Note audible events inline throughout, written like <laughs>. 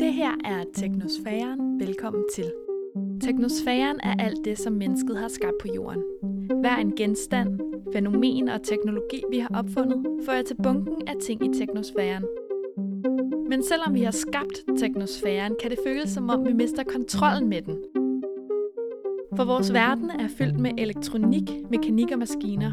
Det her er Teknosfæren. Velkommen til. Teknosfæren er alt det, som mennesket har skabt på jorden. Hver en genstand, fænomen og teknologi, vi har opfundet, fører til bunken af ting i teknosfæren. Men selvom vi har skabt teknosfæren, kan det føles som om, vi mister kontrollen med den. For vores verden er fyldt med elektronik, mekanik og maskiner.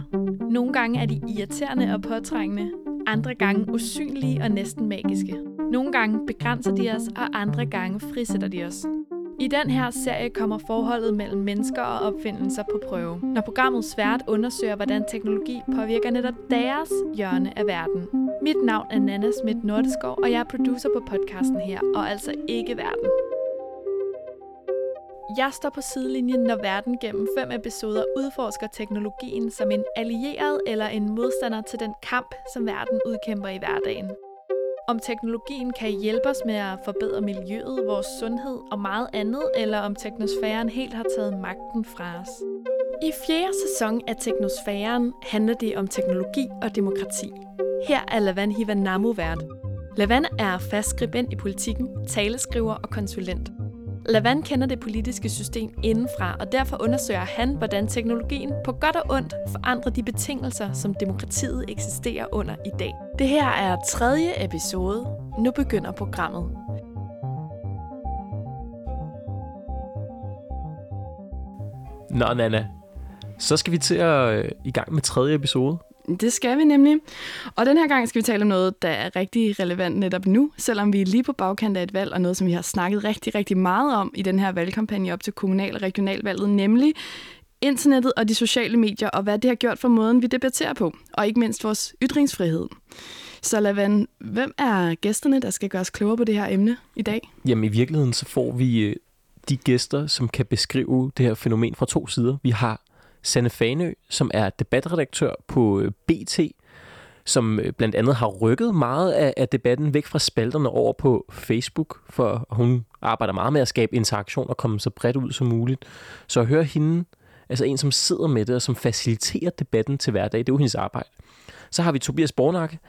Nogle gange er de irriterende og påtrængende, andre gange usynlige og næsten magiske. Nogle gange begrænser de os, og andre gange frisætter de os. I den her serie kommer forholdet mellem mennesker og opfindelser på prøve, når programmet svært undersøger, hvordan teknologi påvirker netop deres hjørne af verden. Mit navn er Nana Schmidt Nordeskov, og jeg er producer på podcasten her, og altså ikke verden. Jeg står på sidelinjen, når verden gennem fem episoder udforsker teknologien som en allieret eller en modstander til den kamp, som verden udkæmper i hverdagen. Om teknologien kan hjælpe os med at forbedre miljøet, vores sundhed og meget andet, eller om teknosfæren helt har taget magten fra os. I fjerde sæson af Teknosfæren handler det om teknologi og demokrati. Her er Lavan Hivanamu vært. Lavan er fast skribent i politikken, taleskriver og konsulent. Lavan kender det politiske system indenfra, og derfor undersøger han, hvordan teknologien på godt og ondt forandrer de betingelser, som demokratiet eksisterer under i dag. Det her er tredje episode. Nu begynder programmet. Nå, Nana. Så skal vi til at øh, i gang med tredje episode. Det skal vi nemlig. Og den her gang skal vi tale om noget, der er rigtig relevant netop nu, selvom vi er lige på bagkant af et valg, og noget, som vi har snakket rigtig, rigtig meget om i den her valgkampagne op til kommunal- og regionalvalget, nemlig internettet og de sociale medier, og hvad det har gjort for måden, vi debatterer på, og ikke mindst vores ytringsfrihed. Så Lavan, hvem er gæsterne, der skal gøre os klogere på det her emne i dag? Jamen i virkeligheden så får vi øh, de gæster, som kan beskrive det her fænomen fra to sider. Vi har Sanne Fanø, som er debatredaktør på øh, BT, som øh, blandt andet har rykket meget af, af debatten væk fra spalterne over på Facebook, for hun arbejder meget med at skabe interaktion og komme så bredt ud som muligt. Så at høre hende, altså en, som sidder med det og som faciliterer debatten til hverdag, det er jo hendes arbejde. Så har vi Tobias Bornakke,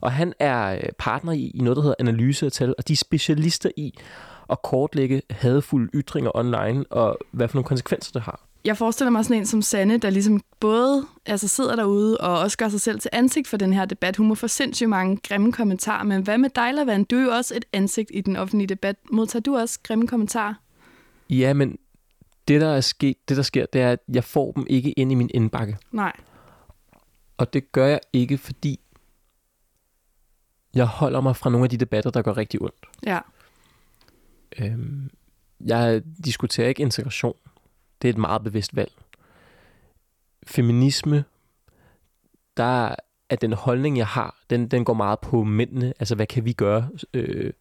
og han er øh, partner i, i noget, der hedder Analyse og Tal, og de er specialister i at kortlægge hadfulde ytringer online, og hvad for nogle konsekvenser det har. Jeg forestiller mig sådan en som Sanne, der ligesom både altså sidder derude og også gør sig selv til ansigt for den her debat. Hun må få sindssygt mange grimme kommentarer, men hvad med dig, Lavand? Du er jo også et ansigt i den offentlige debat. Modtager du også grimme kommentarer? Ja, men det der er sket, det der sker, det er, at jeg får dem ikke ind i min indbakke. Nej. Og det gør jeg ikke, fordi jeg holder mig fra nogle af de debatter, der gør rigtig ondt. Ja. Øhm, jeg diskuterer ikke integration. Det er et meget bevidst valg. Feminisme, der er den holdning, jeg har, den, den går meget på mændene. Altså, hvad kan vi gøre? Øh,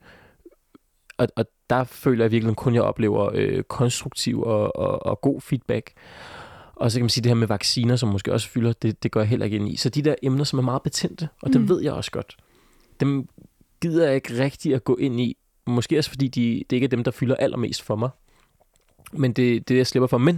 og, og der føler jeg virkelig kun, jeg oplever øh, konstruktiv og, og, og god feedback. Og så kan man sige, det her med vacciner, som måske også fylder, det, det går jeg heller ikke ind i. Så de der emner, som er meget betændte, og det Mm. ved jeg også godt, dem gider jeg ikke rigtig at gå ind i. Måske også fordi, de, det ikke er dem, der fylder allermest for mig. Men det er det, jeg slipper for. Men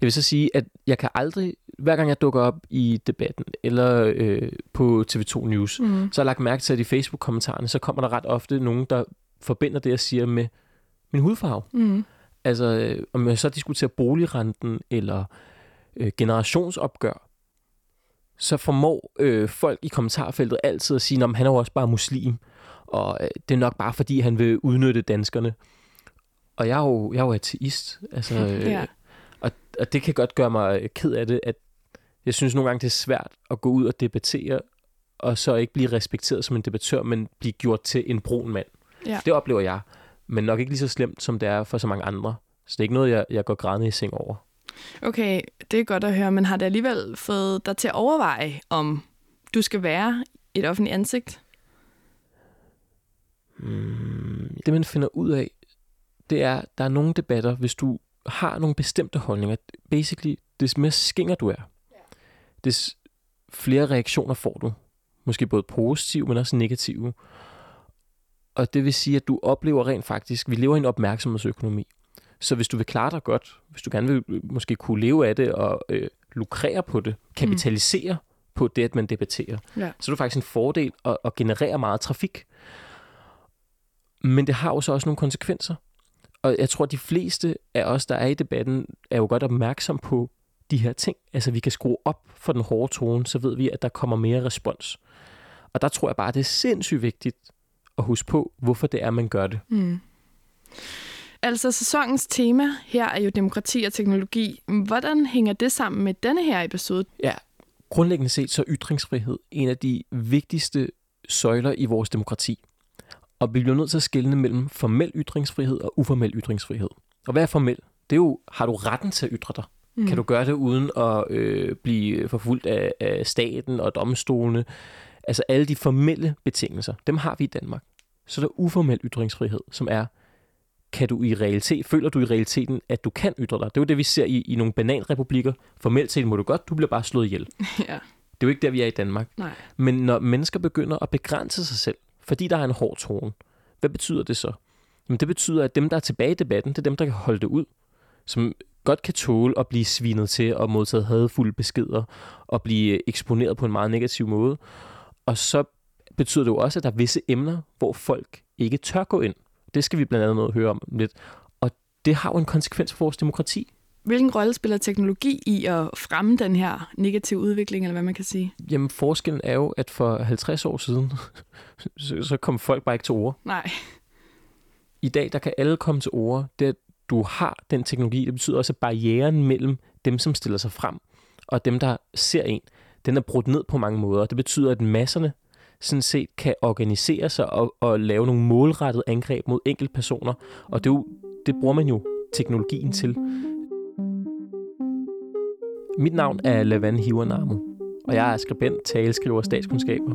jeg vil så sige, at jeg kan aldrig, hver gang jeg dukker op i debatten, eller øh, på TV2 News, Mm. så har jeg lagt mærke til, at i Facebook-kommentarerne, så kommer der ret ofte nogen, der forbinder det, jeg siger med min hudfarve. Mm. Altså, øh, om jeg så diskuterer boligrenten eller øh, generationsopgør, så formår øh, folk i kommentarfeltet altid at sige, at han er jo også bare muslim, og øh, det er nok bare fordi, han vil udnytte danskerne. Og jeg er jo, jeg er jo ateist, altså, øh, Ja. og, og det kan godt gøre mig øh, ked af det, at jeg synes nogle gange, det er svært at gå ud og debattere, og så ikke blive respekteret som en debattør, men blive gjort til en brun mand. Ja. Det oplever jeg, men nok ikke lige så slemt, som det er for så mange andre. Så det er ikke noget, jeg, jeg går grædende i seng over. Okay, det er godt at høre, men har det alligevel fået dig til at overveje, om du skal være et offentligt ansigt? Mm, det, man finder ud af, det er, der er nogle debatter, hvis du har nogle bestemte holdninger. Basically, des mere skinger du er, des flere reaktioner får du. Måske både positive, men også negative. Og det vil sige, at du oplever rent faktisk, vi lever i en opmærksomhedsøkonomi. Så hvis du vil klare dig godt, hvis du gerne vil øh, måske kunne leve af det og øh, lukrere på det, kapitalisere mm. på det, at man debatterer, Ja. så er det faktisk en fordel at, at generere meget trafik. Men det har jo så også nogle konsekvenser. Og jeg tror, at de fleste af os, der er i debatten, er jo godt opmærksom på de her ting. Altså, vi kan skrue op for den hårde tone, så ved vi, at der kommer mere respons. Og der tror jeg bare, det er sindssygt vigtigt at huske på, hvorfor det er, man gør det. Mm. Altså, sæsonens tema her er jo demokrati og teknologi. Hvordan hænger det sammen med denne her episode? Ja, grundlæggende set så er ytringsfrihed en af de vigtigste søjler i vores demokrati. Og vi bliver nødt til at skelne mellem formel ytringsfrihed og uformel ytringsfrihed. Og hvad er formel? Det er jo, har du retten til at ytre dig? Mm. Kan du gøre det uden at øh, blive forfulgt af, af staten og domstolene? Altså alle de formelle betingelser, dem har vi i Danmark. Så der er uformel ytringsfrihed, som er, kan du i realitet, føler du i realiteten, at du kan ytre dig? Det er jo det, vi ser i, i nogle bananrepublikker. Formelt set må du godt, du bliver bare slået ihjel. <laughs> ja. Det er jo ikke der, vi er i Danmark. Nej. Men når mennesker begynder at begrænse sig selv, fordi der er en hård tone, hvad betyder det så? Jamen det betyder, at dem, der er tilbage i debatten, det er dem, der kan holde det ud. Som godt kan tåle at blive svinet til og modtage hadfulde beskeder og blive eksponeret på en meget negativ måde. Og så betyder det jo også, at der er visse emner, hvor folk ikke tør gå ind. Det skal vi blandt andet høre om lidt. Og det har jo en konsekvens for vores demokrati. Hvilken rolle spiller teknologi i at fremme den her negative udvikling, eller hvad man kan sige? Jamen, forskellen er jo, at for 50 år siden, <laughs> så kom folk bare ikke til ord. Nej. I dag, der kan alle komme til ord. Det, at du har den teknologi, det betyder også, at barrieren mellem dem, som stiller sig frem, og dem, der ser en, den er brudt ned på mange måder. Det betyder, at masserne sådan set kan organisere sig og, og lave nogle målrettede angreb mod enkelte personer. Og det, jo, det bruger man jo teknologien til. Mit navn er Lavan Hiwanamu, og jeg er skribent, taleskriver og statskundskaber.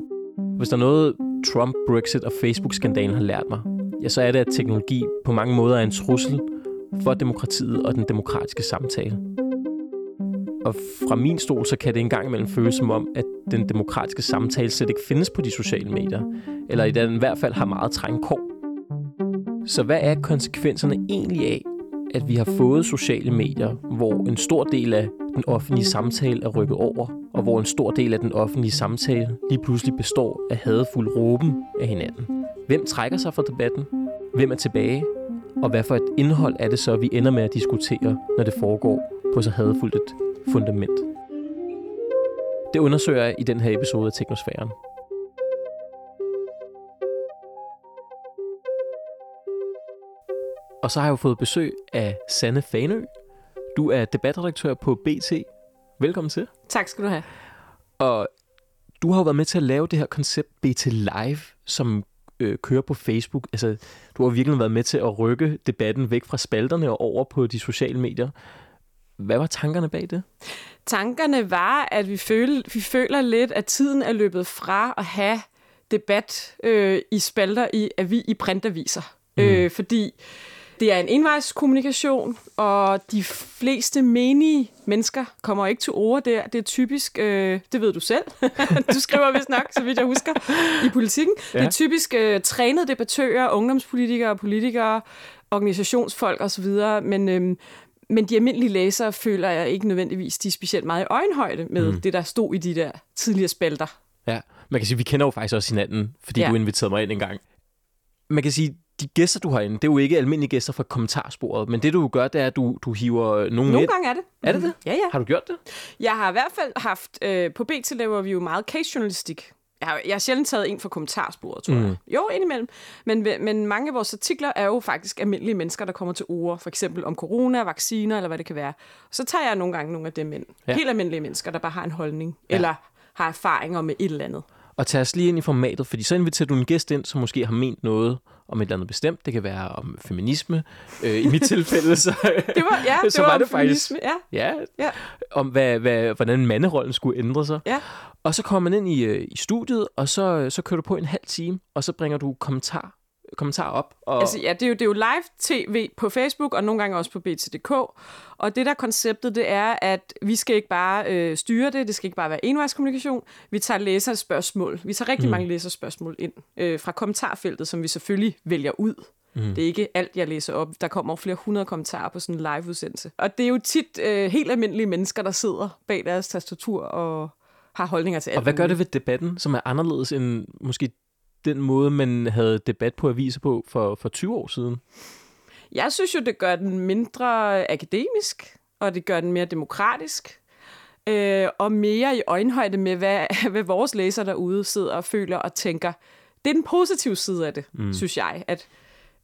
Hvis der er noget Trump, Brexit og Facebook-skandalen har lært mig, ja, så er det, at teknologi på mange måder er en trussel for demokratiet og den demokratiske samtale. Og fra min stol, så kan det engang imellem føles som om, at den demokratiske samtale slet ikke findes på de sociale medier, eller i den i hvert fald har meget trænge kår. Så hvad er konsekvenserne egentlig af, at vi har fået sociale medier, hvor en stor del af den offentlige samtale er rykket over, og hvor en stor del af den offentlige samtale lige pludselig består af hadefuld råben af hinanden? Hvem trækker sig fra debatten? Hvem er tilbage? Og hvad for et indhold er det så, vi ender med at diskutere, når det foregår på så hadefuldt et fundament? Det undersøger jeg i den her episode af Teknosfæren. Og så har jeg jo fået besøg af Sanne Fanø. Du er debatredaktør på BT. Velkommen til. Tak skal du have. Og du har jo været med til at lave det her koncept BT Live, som øh, kører på Facebook. Altså, du har virkelig været med til at rykke debatten væk fra spalterne og over på de sociale medier. Hvad var tankerne bag det? Tankerne var, at vi føler, vi føler lidt, at tiden er løbet fra at have debat øh, i spalter i, avi, i printaviser. Mm. Øh, fordi det er en envejskommunikation, og de fleste menige mennesker kommer ikke til ord der. Det er typisk, øh, det ved du selv, <laughs> du skriver vist nok, så vidt jeg husker, i politikken. Ja. Det er typisk øh, trænede debattører, ungdomspolitikere, politikere, organisationsfolk osv., men, øh, men de almindelige læsere føler jeg ikke nødvendigvis, de er specielt meget i øjenhøjde med mm. det, der stod i de der tidligere spalter. Ja, man kan sige, vi kender jo faktisk også hinanden, fordi ja. du inviterede mig ind en gang. Man kan sige, de gæster, du har inde, det er jo ikke almindelige gæster fra kommentarsporet, men det du gør, det er, at du, du hiver nogen Nogle gange er det. Er det det? Ja, ja. Har du gjort det? Jeg har i hvert fald haft, øh, på BT laver vi jo meget case-journalistik. Jeg har, jeg har sjældent taget en fra kommentarsporet, tror mm. jeg. Jo, indimellem. Men, men mange af vores artikler er jo faktisk almindelige mennesker, der kommer til ord. For eksempel om corona, vacciner, eller hvad det kan være. Så tager jeg nogle gange nogle af dem ind. Ja. Helt almindelige mennesker, der bare har en holdning. Ja. Eller har erfaringer med et eller andet. Og tag os lige ind i formatet, fordi så inviterer du en gæst ind, som måske har ment noget om et eller andet bestemt. Det kan være om feminisme. Øh, I mit <laughs> tilfælde, så, det var, ja, <laughs> det så var, var det faktisk ja. Ja, ja. om hvad, hvad, hvordan manderollen skulle ændre sig. Ja. Og så kommer man ind i, øh, i studiet, og så, så kører du på en halv time, og så bringer du kommentar kommentar op. Og... Altså, ja, det er, jo, det er jo live-tv på Facebook, og nogle gange også på BT.dk. Og det der konceptet, det er, at vi skal ikke bare øh, styre det, det skal ikke bare være envejskommunikation. Vi tager læsers spørgsmål. Vi tager rigtig mm. mange læsers spørgsmål ind øh, fra kommentarfeltet, som vi selvfølgelig vælger ud. Mm. Det er ikke alt, jeg læser op. Der kommer flere hundrede kommentarer på sådan en live-udsendelse. Og det er jo tit øh, helt almindelige mennesker, der sidder bag deres tastatur og har holdninger til alt Og hvad gør det ved debatten, som er anderledes end måske den måde, man havde debat på aviser på for, for 20 år siden? Jeg synes jo, det gør den mindre akademisk, og det gør den mere demokratisk, øh, og mere i øjenhøjde med, hvad, <laughs> hvad vores læsere derude sidder og føler og tænker. Det er den positive side af det, mm. synes jeg, at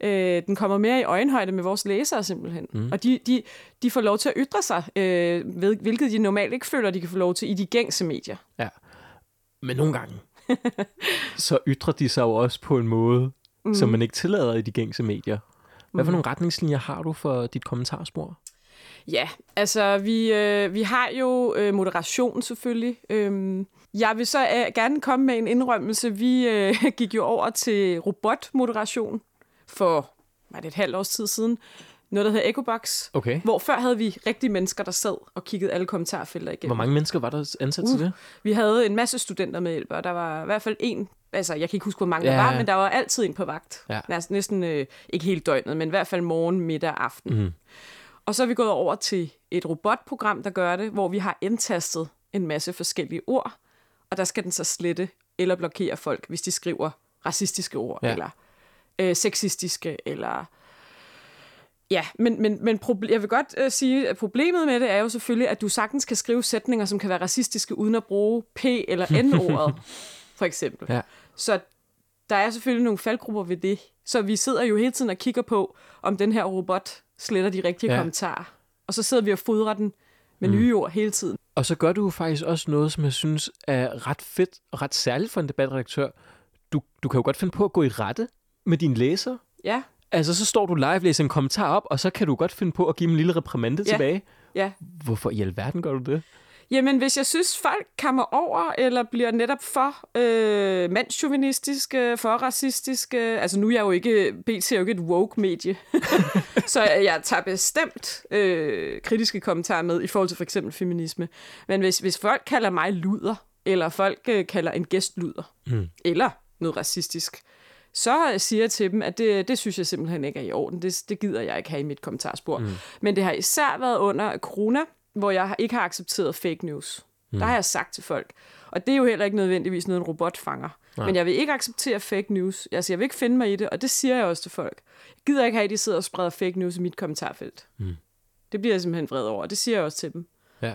øh, den kommer mere i øjenhøjde med vores læsere simpelthen. Mm. Og de, de, de får lov til at ytre sig, øh, ved, hvilket de normalt ikke føler, de kan få lov til i de gængse medier. Ja, men nogle gange, <laughs> så ytrer de sig jo også på en måde, mm. som man ikke tillader i de gængse medier. Hvad for mm. nogle retningslinjer har du for dit kommentarspor? Ja, altså vi, øh, vi har jo øh, moderation selvfølgelig. Øhm, jeg vil så øh, gerne komme med en indrømmelse. Vi øh, <laughs> gik jo over til robotmoderation for var det et halvt års tid siden. Noget, der hedder EcoBox. Okay. Hvor før havde vi rigtige mennesker, der sad og kiggede alle kommentarfelter igennem. Hvor mange mennesker var der ansat uh, til det? Vi havde en masse studenter med hjælp, og der var i hvert fald en altså jeg kan ikke huske, hvor mange ja, der var, men der var altid en på vagt. Ja. Næsten, næsten øh, ikke helt døgnet, men i hvert fald morgen, middag og aften. Mm. Og så er vi gået over til et robotprogram, der gør det, hvor vi har indtastet en masse forskellige ord, og der skal den så slette eller blokere folk, hvis de skriver racistiske ord, ja. eller øh, sexistiske, eller... Ja, men, men, men proble- jeg vil godt øh, sige, at problemet med det er jo selvfølgelig, at du sagtens kan skrive sætninger, som kan være racistiske, uden at bruge P- eller <laughs> N-ordet, for eksempel. Ja. Så der er selvfølgelig nogle faldgrupper ved det. Så vi sidder jo hele tiden og kigger på, om den her robot sletter de rigtige ja. kommentarer. Og så sidder vi og fodrer den med mm. nye ord hele tiden. Og så gør du faktisk også noget, som jeg synes er ret fedt og ret særligt for en debatredaktør. Du, du kan jo godt finde på at gå i rette med dine læser. Ja. Altså, så står du live, læser en kommentar op, og så kan du godt finde på at give dem en lille reprimande ja. tilbage. Ja. Hvorfor i alverden gør du det? Jamen, hvis jeg synes, folk kommer over, eller bliver netop for øh, mandsjuvenistiske, for racistiske... Altså, nu er jeg jo ikke... BT er jo ikke et woke-medie. <laughs> så jeg tager bestemt øh, kritiske kommentarer med i forhold til for eksempel feminisme. Men hvis, hvis folk kalder mig luder, eller folk øh, kalder en gæst luder, mm. eller noget racistisk, så siger jeg til dem, at det, det synes jeg simpelthen ikke er i orden. Det, det gider jeg ikke have i mit kommentarspor. Mm. Men det har især været under corona, hvor jeg ikke har accepteret fake news. Mm. Der har jeg sagt til folk. Og det er jo heller ikke nødvendigvis noget, en robot fanger. Nej. Men jeg vil ikke acceptere fake news. Altså, jeg vil ikke finde mig i det, og det siger jeg også til folk. Jeg gider ikke have, at de sidder og spreder fake news i mit kommentarfelt. Mm. Det bliver jeg simpelthen vred over, og det siger jeg også til dem. Ja.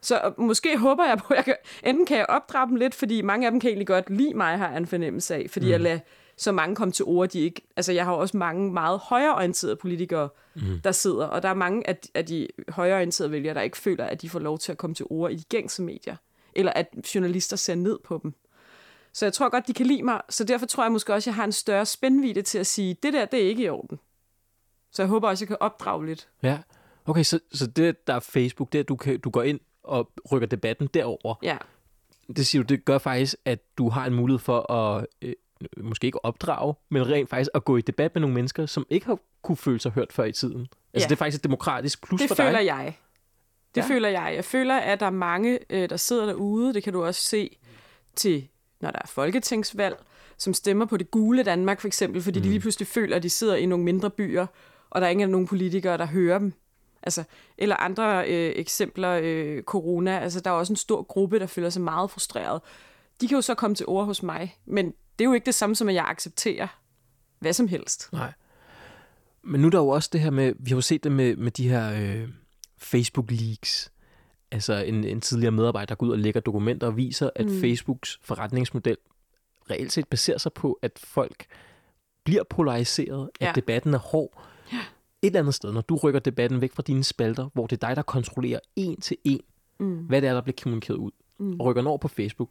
Så måske håber jeg på, at jeg kan, enten kan jeg opdrage dem lidt, fordi mange af dem kan egentlig godt lide mig, har jeg en fornemmelse af, fordi mm. jeg lader så mange komme til ord, de ikke... Altså, jeg har også mange meget højreorienterede politikere, mm. der sidder, og der er mange af de, af de højreorienterede vælgere, der ikke føler, at de får lov til at komme til ord i de gængse medier, eller at journalister ser ned på dem. Så jeg tror godt, de kan lide mig, så derfor tror jeg måske også, at jeg har en større spændvidde til at sige, det der, det er ikke i orden. Så jeg håber også, jeg kan opdrage lidt. Ja, okay, så, så det, der er Facebook, det er, du, kan, du går ind og rykker debatten derover. Ja. Det siger du, det gør faktisk, at du har en mulighed for at øh, måske ikke opdrage, men rent faktisk at gå i debat med nogle mennesker, som ikke har kunne føle sig hørt før i tiden. Altså ja. det er faktisk et demokratisk plus det for dig. Det føler jeg. Det ja. føler jeg. Jeg føler, at der er mange, øh, der sidder derude, det kan du også se til, når der er folketingsvalg, som stemmer på det gule Danmark for eksempel, fordi mm. de lige pludselig føler, at de sidder i nogle mindre byer, og der er ingen nogen politikere, der hører dem. Altså, eller andre øh, eksempler, øh, corona, altså der er også en stor gruppe, der føler sig meget frustreret. De kan jo så komme til ord hos mig, men det er jo ikke det samme som, at jeg accepterer hvad som helst. Nej. Men nu er der jo også det her med, vi har jo set det med, med de her øh, Facebook-leaks. Altså en, en tidligere medarbejder, der går ud og lægger dokumenter og viser, at mm. Facebooks forretningsmodel reelt set baserer sig på, at folk bliver polariseret, at ja. debatten er hård. Ja. Et eller andet sted, når du rykker debatten væk fra dine spalter, hvor det er dig, der kontrollerer en til en, mm. hvad det er, der bliver kommunikeret ud, mm. og rykker den over på Facebook,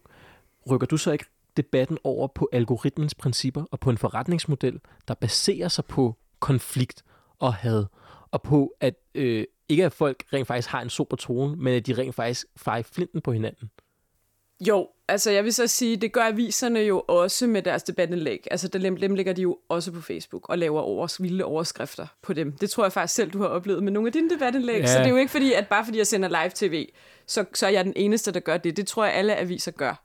rykker du så ikke debatten over på algoritmens principper og på en forretningsmodel, der baserer sig på konflikt og had, og på at øh, ikke at folk rent faktisk har en super tone, men at de rent faktisk farer i flinten på hinanden. Jo, altså jeg vil så sige, det gør aviserne jo også med deres debatindlæg. Altså dem, dem lægger de jo også på Facebook og laver overs, vilde overskrifter på dem. Det tror jeg faktisk selv, du har oplevet med nogle af dine debatindlæg. Ja. Så det er jo ikke fordi, at bare fordi jeg sender live tv, så, så er jeg den eneste, der gør det. Det tror jeg, alle aviser gør.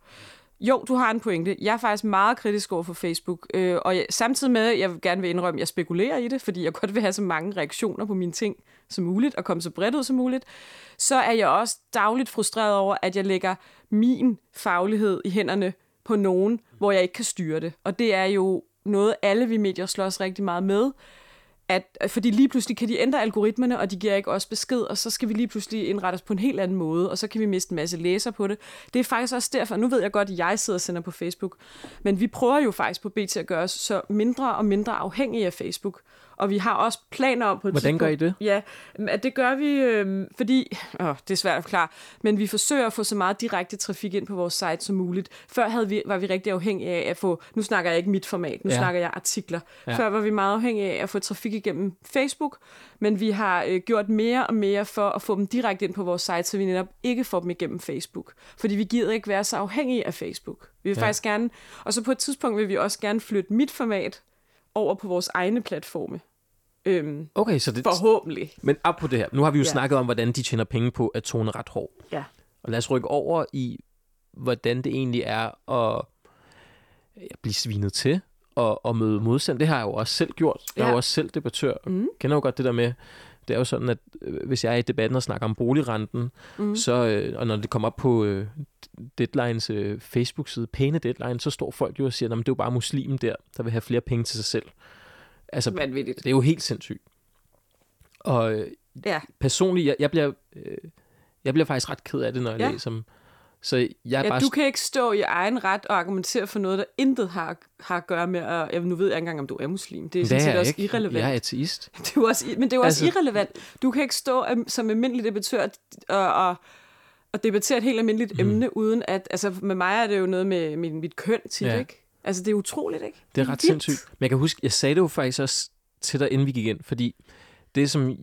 Jo, du har en pointe. Jeg er faktisk meget kritisk over for Facebook, øh, og jeg, samtidig med, at jeg gerne vil indrømme, at jeg spekulerer i det, fordi jeg <laughs> godt vil have så mange reaktioner på mine ting som muligt, og komme så bredt ud som muligt, så er jeg også dagligt frustreret over, at jeg lægger min faglighed i hænderne på nogen, hvor jeg ikke kan styre det. Og det er jo noget, alle vi medier slås rigtig meget med, at, øh, fordi lige pludselig kan de ændre algoritmerne, og de giver ikke os besked, og så skal vi lige pludselig indrette os på en helt anden måde, og så kan vi miste en masse læser på det. Det er faktisk også derfor, nu ved jeg godt, at jeg sidder og sender på Facebook, men vi prøver jo faktisk på BT at gøre os så mindre og mindre afhængige af Facebook. Og vi har også planer om på et Hvordan gør I det? Ja, at det gør vi, øh, fordi, åh, det er svært at forklare, men vi forsøger at få så meget direkte trafik ind på vores site som muligt. Før havde vi, var vi rigtig afhængige af at få, nu snakker jeg ikke mit format, nu ja. snakker jeg artikler. Ja. Før var vi meget afhængige af at få trafik igennem Facebook, men vi har øh, gjort mere og mere for at få dem direkte ind på vores site, så vi netop ikke får dem igennem Facebook. Fordi vi gider ikke være så afhængige af Facebook. Vi vil ja. faktisk gerne, og så på et tidspunkt vil vi også gerne flytte mit format over på vores egne platforme. Øhm, okay, så det... Forhåbentlig. Men op på det her. Nu har vi jo ja. snakket om, hvordan de tjener penge på at tone ret hård. Ja. Og lad os rykke over i, hvordan det egentlig er at blive svinet til og, og møde modstand. Det har jeg jo også selv gjort. Jeg er jo også selv debattør. Mm. Kender jo godt det der med, det er jo sådan, at øh, hvis jeg er i debatten og snakker om boligrenten, mm. så, øh, og når det kommer op på øh, Deadlines øh, Facebook-side, pæne deadline, så står folk jo og siger, at det er jo bare muslimen der, der vil have flere penge til sig selv. Altså, Vanvittigt. Det er jo helt sindssygt. Og øh, ja. personligt, jeg, jeg, bliver, øh, jeg bliver faktisk ret ked af det, når jeg ja. læser Så jeg er ja, bare... du kan ikke stå i egen ret og argumentere for noget, der intet har, har at gøre med, at, jeg, nu ved jeg ikke engang, om du er muslim. Det er sådan set også ikke. irrelevant. Jeg er ateist. <laughs> Det er også, men det er jo altså... også irrelevant. Du kan ikke stå som almindelig debattør og, og, og debattere et helt almindeligt mm. emne, uden at, altså med mig er det jo noget med mit, mit køn tit, ja. ikke? Altså, det er utroligt, ikke? Det er ret Vildt. sindssygt. Men jeg kan huske, jeg sagde det jo faktisk også til dig, inden vi gik ind, fordi det som...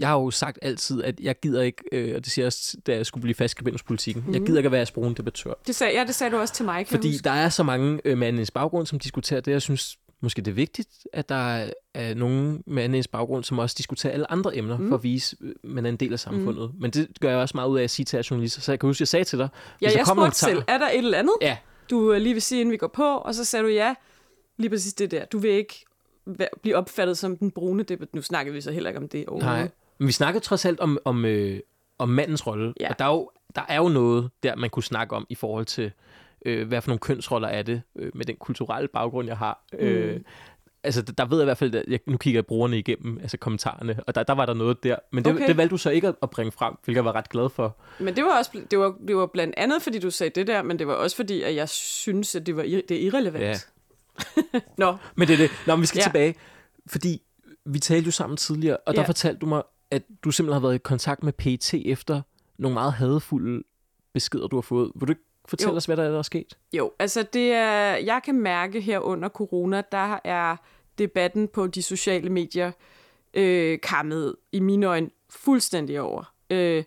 Jeg har jo sagt altid, at jeg gider ikke, øh, og det siger jeg også, da jeg skulle blive fast i politikken, mm. jeg mhm. gider ikke at være sprogende debattør. Det sagde, ja, det sagde du også til mig, kan Fordi der er så mange øh, med baggrund, som diskuterer det. Jeg synes måske, det er vigtigt, at der er nogen med baggrund, som også diskuterer alle andre emner, mm. for at vise, at man er en del af samfundet. Mm. Men det gør jeg også meget ud af at sige til journalister. Så jeg kan huske, jeg sagde til dig, ja, hvis jeg der spurgte selv, er der et eller andet? Ja, du lige vil sige, inden vi går på, og så sagde du ja, lige præcis det der. Du vil ikke blive opfattet som den brune debat. Nu snakker vi så heller ikke om det overhovedet. Nej, men vi snakkede trods alt om, om, øh, om mandens rolle. Ja. Og der er, jo, der er jo noget der, man kunne snakke om i forhold til, øh, hvad for nogle kønsroller er det, øh, med den kulturelle baggrund, jeg har. Mm. Øh, altså, der ved jeg i hvert fald, at jeg, nu kigger jeg brugerne igennem, altså kommentarerne, og der, der var der noget der. Men det, okay. det valgte du så ikke at bringe frem, hvilket jeg var ret glad for. Men det var også det var, det var blandt andet, fordi du sagde det der, men det var også fordi, at jeg synes, at det var det er irrelevant. Ja. <laughs> Nå. Men det er det. Nå, men vi skal ja. tilbage. Fordi vi talte jo sammen tidligere, og der ja. fortalte du mig, at du simpelthen har været i kontakt med PT efter nogle meget hadefulde beskeder, du har fået. Vil du ikke fortælle jo. os, hvad der er, der er sket? Jo, altså det er, jeg kan mærke her under corona, der er debatten på de sociale medier øh, kammet i mine øjne fuldstændig over. Øh,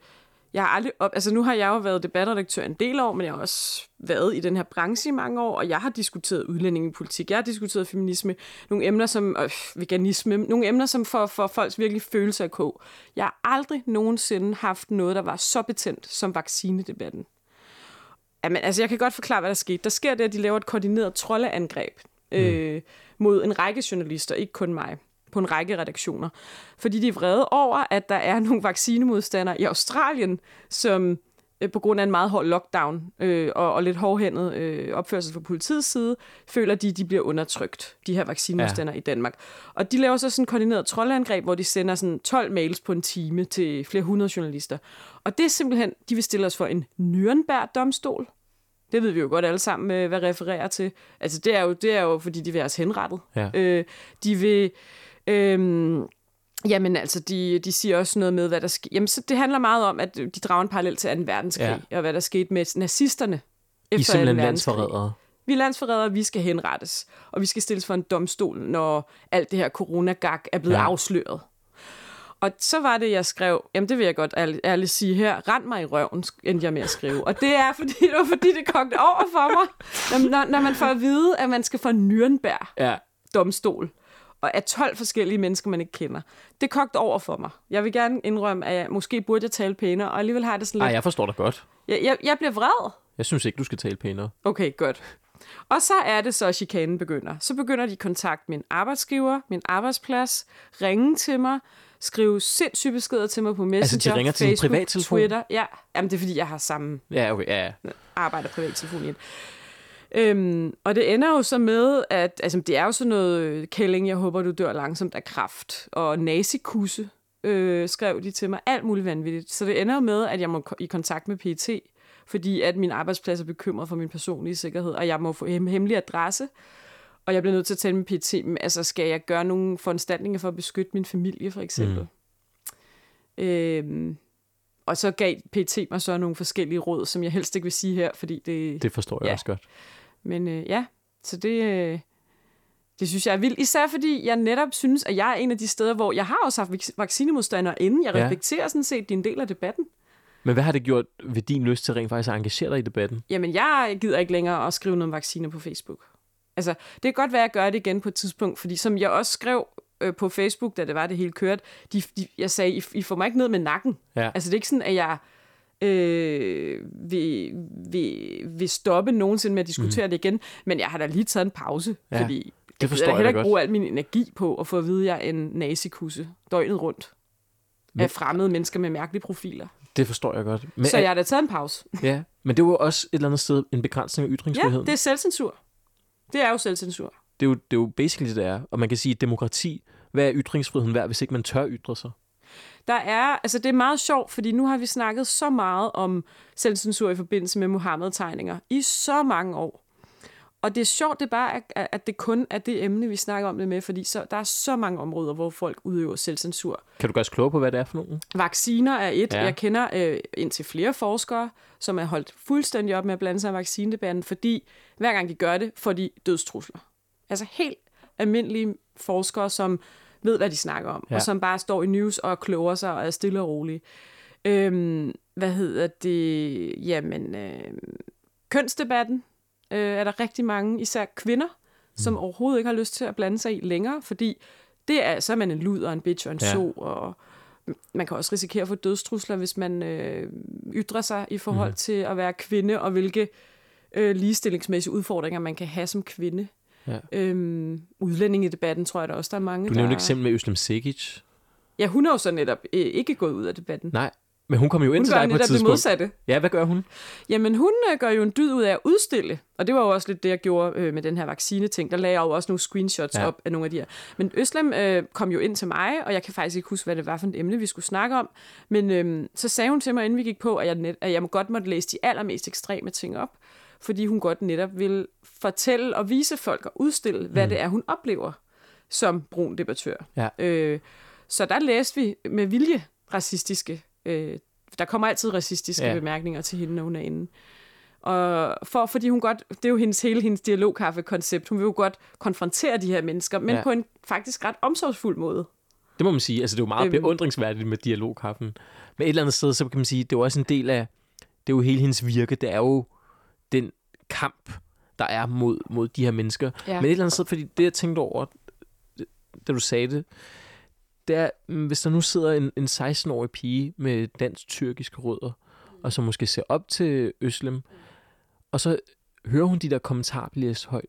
jeg har aldrig op, altså nu har jeg jo været debatredaktør en del år, men jeg har også været i den her branche i mange år, og jeg har diskuteret udlændingepolitik, jeg har diskuteret feminisme, nogle emner som øh, veganisme, nogle emner som får, for folks virkelig følelser af kog. Jeg har aldrig nogensinde haft noget, der var så betændt som vaccinedebatten. Jamen, altså, jeg kan godt forklare, hvad der skete. Der sker det, at de laver et koordineret troldeangreb mm. øh, mod en række journalister, ikke kun mig på en række redaktioner. Fordi de er vrede over, at der er nogle vaccinemodstandere i Australien, som på grund af en meget hård lockdown øh, og, og lidt hårdhændet øh, opførsel fra politiets side, føler de, de bliver undertrykt, de her vaccinemodstandere ja. i Danmark. Og de laver så sådan en koordineret troldeangreb, hvor de sender sådan 12 mails på en time til flere hundrede journalister. Og det er simpelthen, de vil stille os for en Nürnberg-domstol. Det ved vi jo godt alle sammen, øh, hvad refererer til. Altså det er jo, det er jo fordi de vil have os henrettet. Ja. Øh, de vil Øhm, Jamen altså, de, de siger også noget med, hvad der sker. Jamen, så det handler meget om, at de drager en parallel til 2. verdenskrig, ja. og hvad der skete med nazisterne efter I 2. verdenskrig. Vi er landsforrædere, vi skal henrettes, og vi skal stilles for en domstol, når alt det her coronagag er blevet ja. afsløret. Og så var det, jeg skrev, jamen det vil jeg godt ærligt, ærligt sige her, rend mig i røven, endte jeg med at skrive. Og det er, fordi det var fordi, det kogte over for mig, når, når, når man får at vide, at man skal for Nürnberg ja. domstol og af 12 forskellige mennesker, man ikke kender. Det kogte over for mig. Jeg vil gerne indrømme, at jeg, måske burde jeg tale pænere, og alligevel har jeg det sådan lidt... Nej, jeg forstår dig godt. Jeg, jeg, jeg bliver vred. Jeg synes ikke, du skal tale pænere. Okay, godt. Og så er det så, at chikanen begynder. Så begynder de kontakt min arbejdsgiver, min arbejdsplads, ringe til mig, skrive sindssyge beskeder til mig på Messenger, altså, de ringer Facebook, til privattelefon? Twitter. Ja, Jamen, det er fordi, jeg har samme ja, okay, ja, ja. arbejder privattelefon i Øhm, og det ender jo så med, at altså, det er jo sådan noget kælling, jeg håber, du dør langsomt af kraft, og nazikusse, øh, skrev de til mig, alt muligt vanvittigt. Så det ender jo med, at jeg må i kontakt med PET, fordi at min arbejdsplads er bekymret for min personlige sikkerhed, og jeg må få hem- hemmelig adresse, og jeg bliver nødt til at tale med men altså skal jeg gøre nogle foranstaltninger for at beskytte min familie, for eksempel? Mm. Øhm, og så gav PT mig så nogle forskellige råd, som jeg helst ikke vil sige her, fordi det... Det forstår jeg Ja. også godt. Men øh, ja, så det, øh, det synes jeg er vildt. Især fordi jeg netop synes, at jeg er en af de steder, hvor jeg har også haft vac- vaccinemodstandere inden. Jeg Ja. respekterer sådan set din del af debatten. Men hvad har det gjort ved din lyst til rent faktisk at engagere dig i debatten? Jamen, jeg gider ikke længere at skrive noget om vacciner på Facebook. Altså, det kan godt være, at jeg gør det igen på et tidspunkt, fordi som jeg også skrev øh, på Facebook, da det var, det hele kørte, de, de, jeg sagde, I, I får mig ikke ned med nakken. Ja. Altså, det er ikke sådan, at jeg øh, vil, vil, vil stoppe nogensinde med at diskutere mm. det igen, men jeg har da lige taget en pause, Ja, fordi det forstår jeg jeg heller ikke bruge al min energi på at få at vide, at jeg er en nazikusse døgnet rundt Men- af fremmede mennesker med mærkelige profiler. Det forstår jeg godt. Men, Så jeg har da taget en pause. <laughs> ja, men det var også et eller andet sted en begrænsning af Ja, ytringsfriheden. det er selvcensur. Det er jo selvcensur. det, er jo, det er jo basically det, det er. Og man kan sige, at demokrati, hvad er ytringsfriheden værd, hvis ikke man tør ytre sig? Der er, altså det er meget sjovt, fordi nu har vi snakket så meget om selvcensur i forbindelse med Mohammed-tegninger i så mange år. Og det er sjovt, det er bare, at- at det kun er det emne, vi snakker om det med, fordi så, der er så mange områder, hvor folk udøver selvcensur. Kan du gøre os klogere på, hvad det er for nogen? Vacciner er et. Ja. Ja. Jeg kender øh, indtil flere forskere, som er holdt fuldstændig op med at blande sig i vaccinedebatten, fordi hver gang de gør det, får de dødstrusler. Altså helt almindelige forskere, som ved, hvad de snakker om, Ja. og som bare står i news og kloger sig og er stille og rolige. Øhm, hvad hedder det? Jamen, øh, kønsdebatten øh, er der rigtig mange, især kvinder, som overhovedet ikke har lyst til at blande sig i længere, fordi det er, så er man en lud og en bitch og en ja. so, og man kan også risikere at få dødstrusler, hvis man øh, ytrer sig i forhold mm. til at være kvinde, og hvilke øh, ligestillingsmæssige udfordringer man kan have som kvinde. Ja. Øhm, udlændingedebatten tror jeg der også, der er mange, Du der... nævnte et eksempel med Øslem Sekic. Ja, hun er jo så netop øh, ikke gået ud af debatten. Nej, men hun kom jo ind Hun til dig på et det tidspunkt. modsatte. Ja, hvad gør hun? Jamen, hun øh, gør jo en dyd ud af at udstille, og det var jo også lidt det, jeg gjorde øh, med den her vaccineting. Der lagde jeg jo også nogle screenshots ja. op af nogle af de her. Men Øslem øh, kom jo ind til mig, og jeg kan faktisk ikke huske, hvad det var for et emne, vi skulle snakke om. Men øh, så sagde hun til mig, inden vi gik på, at jeg, net, at jeg godt måtte læse de allermest ekstreme ting op, fordi hun godt netop vil fortælle og vise folk og udstille, hvad det er, hun oplever som brun debattør. Ja. Øh, så der læste vi med vilje racistiske øh, der kommer altid racistiske Ja. bemærkninger til hende, når hun er inde. Og for, fordi hun godt, det er jo hendes, hele hendes dialogkaffe-koncept, hun vil jo godt konfrontere de her mennesker, men ja. på en faktisk ret omsorgsfuld måde. Det må man sige. Altså, det er jo meget Øhm. beundringsværdigt med dialogkaffen. Men et eller andet sted, så kan man sige, det er jo også en del af, det er jo hele hendes virke. Det er jo den kamp, der er mod, mod de her mennesker. Ja. Men et eller andet sted, fordi det, jeg tænkte over, da du sagde det, det er, mm, hvis der nu sidder en, en 16-årig pige med dansk-tyrkiske rødder, og som måske ser op til Øslem, og så hører hun de der kommentarer blive læst højt.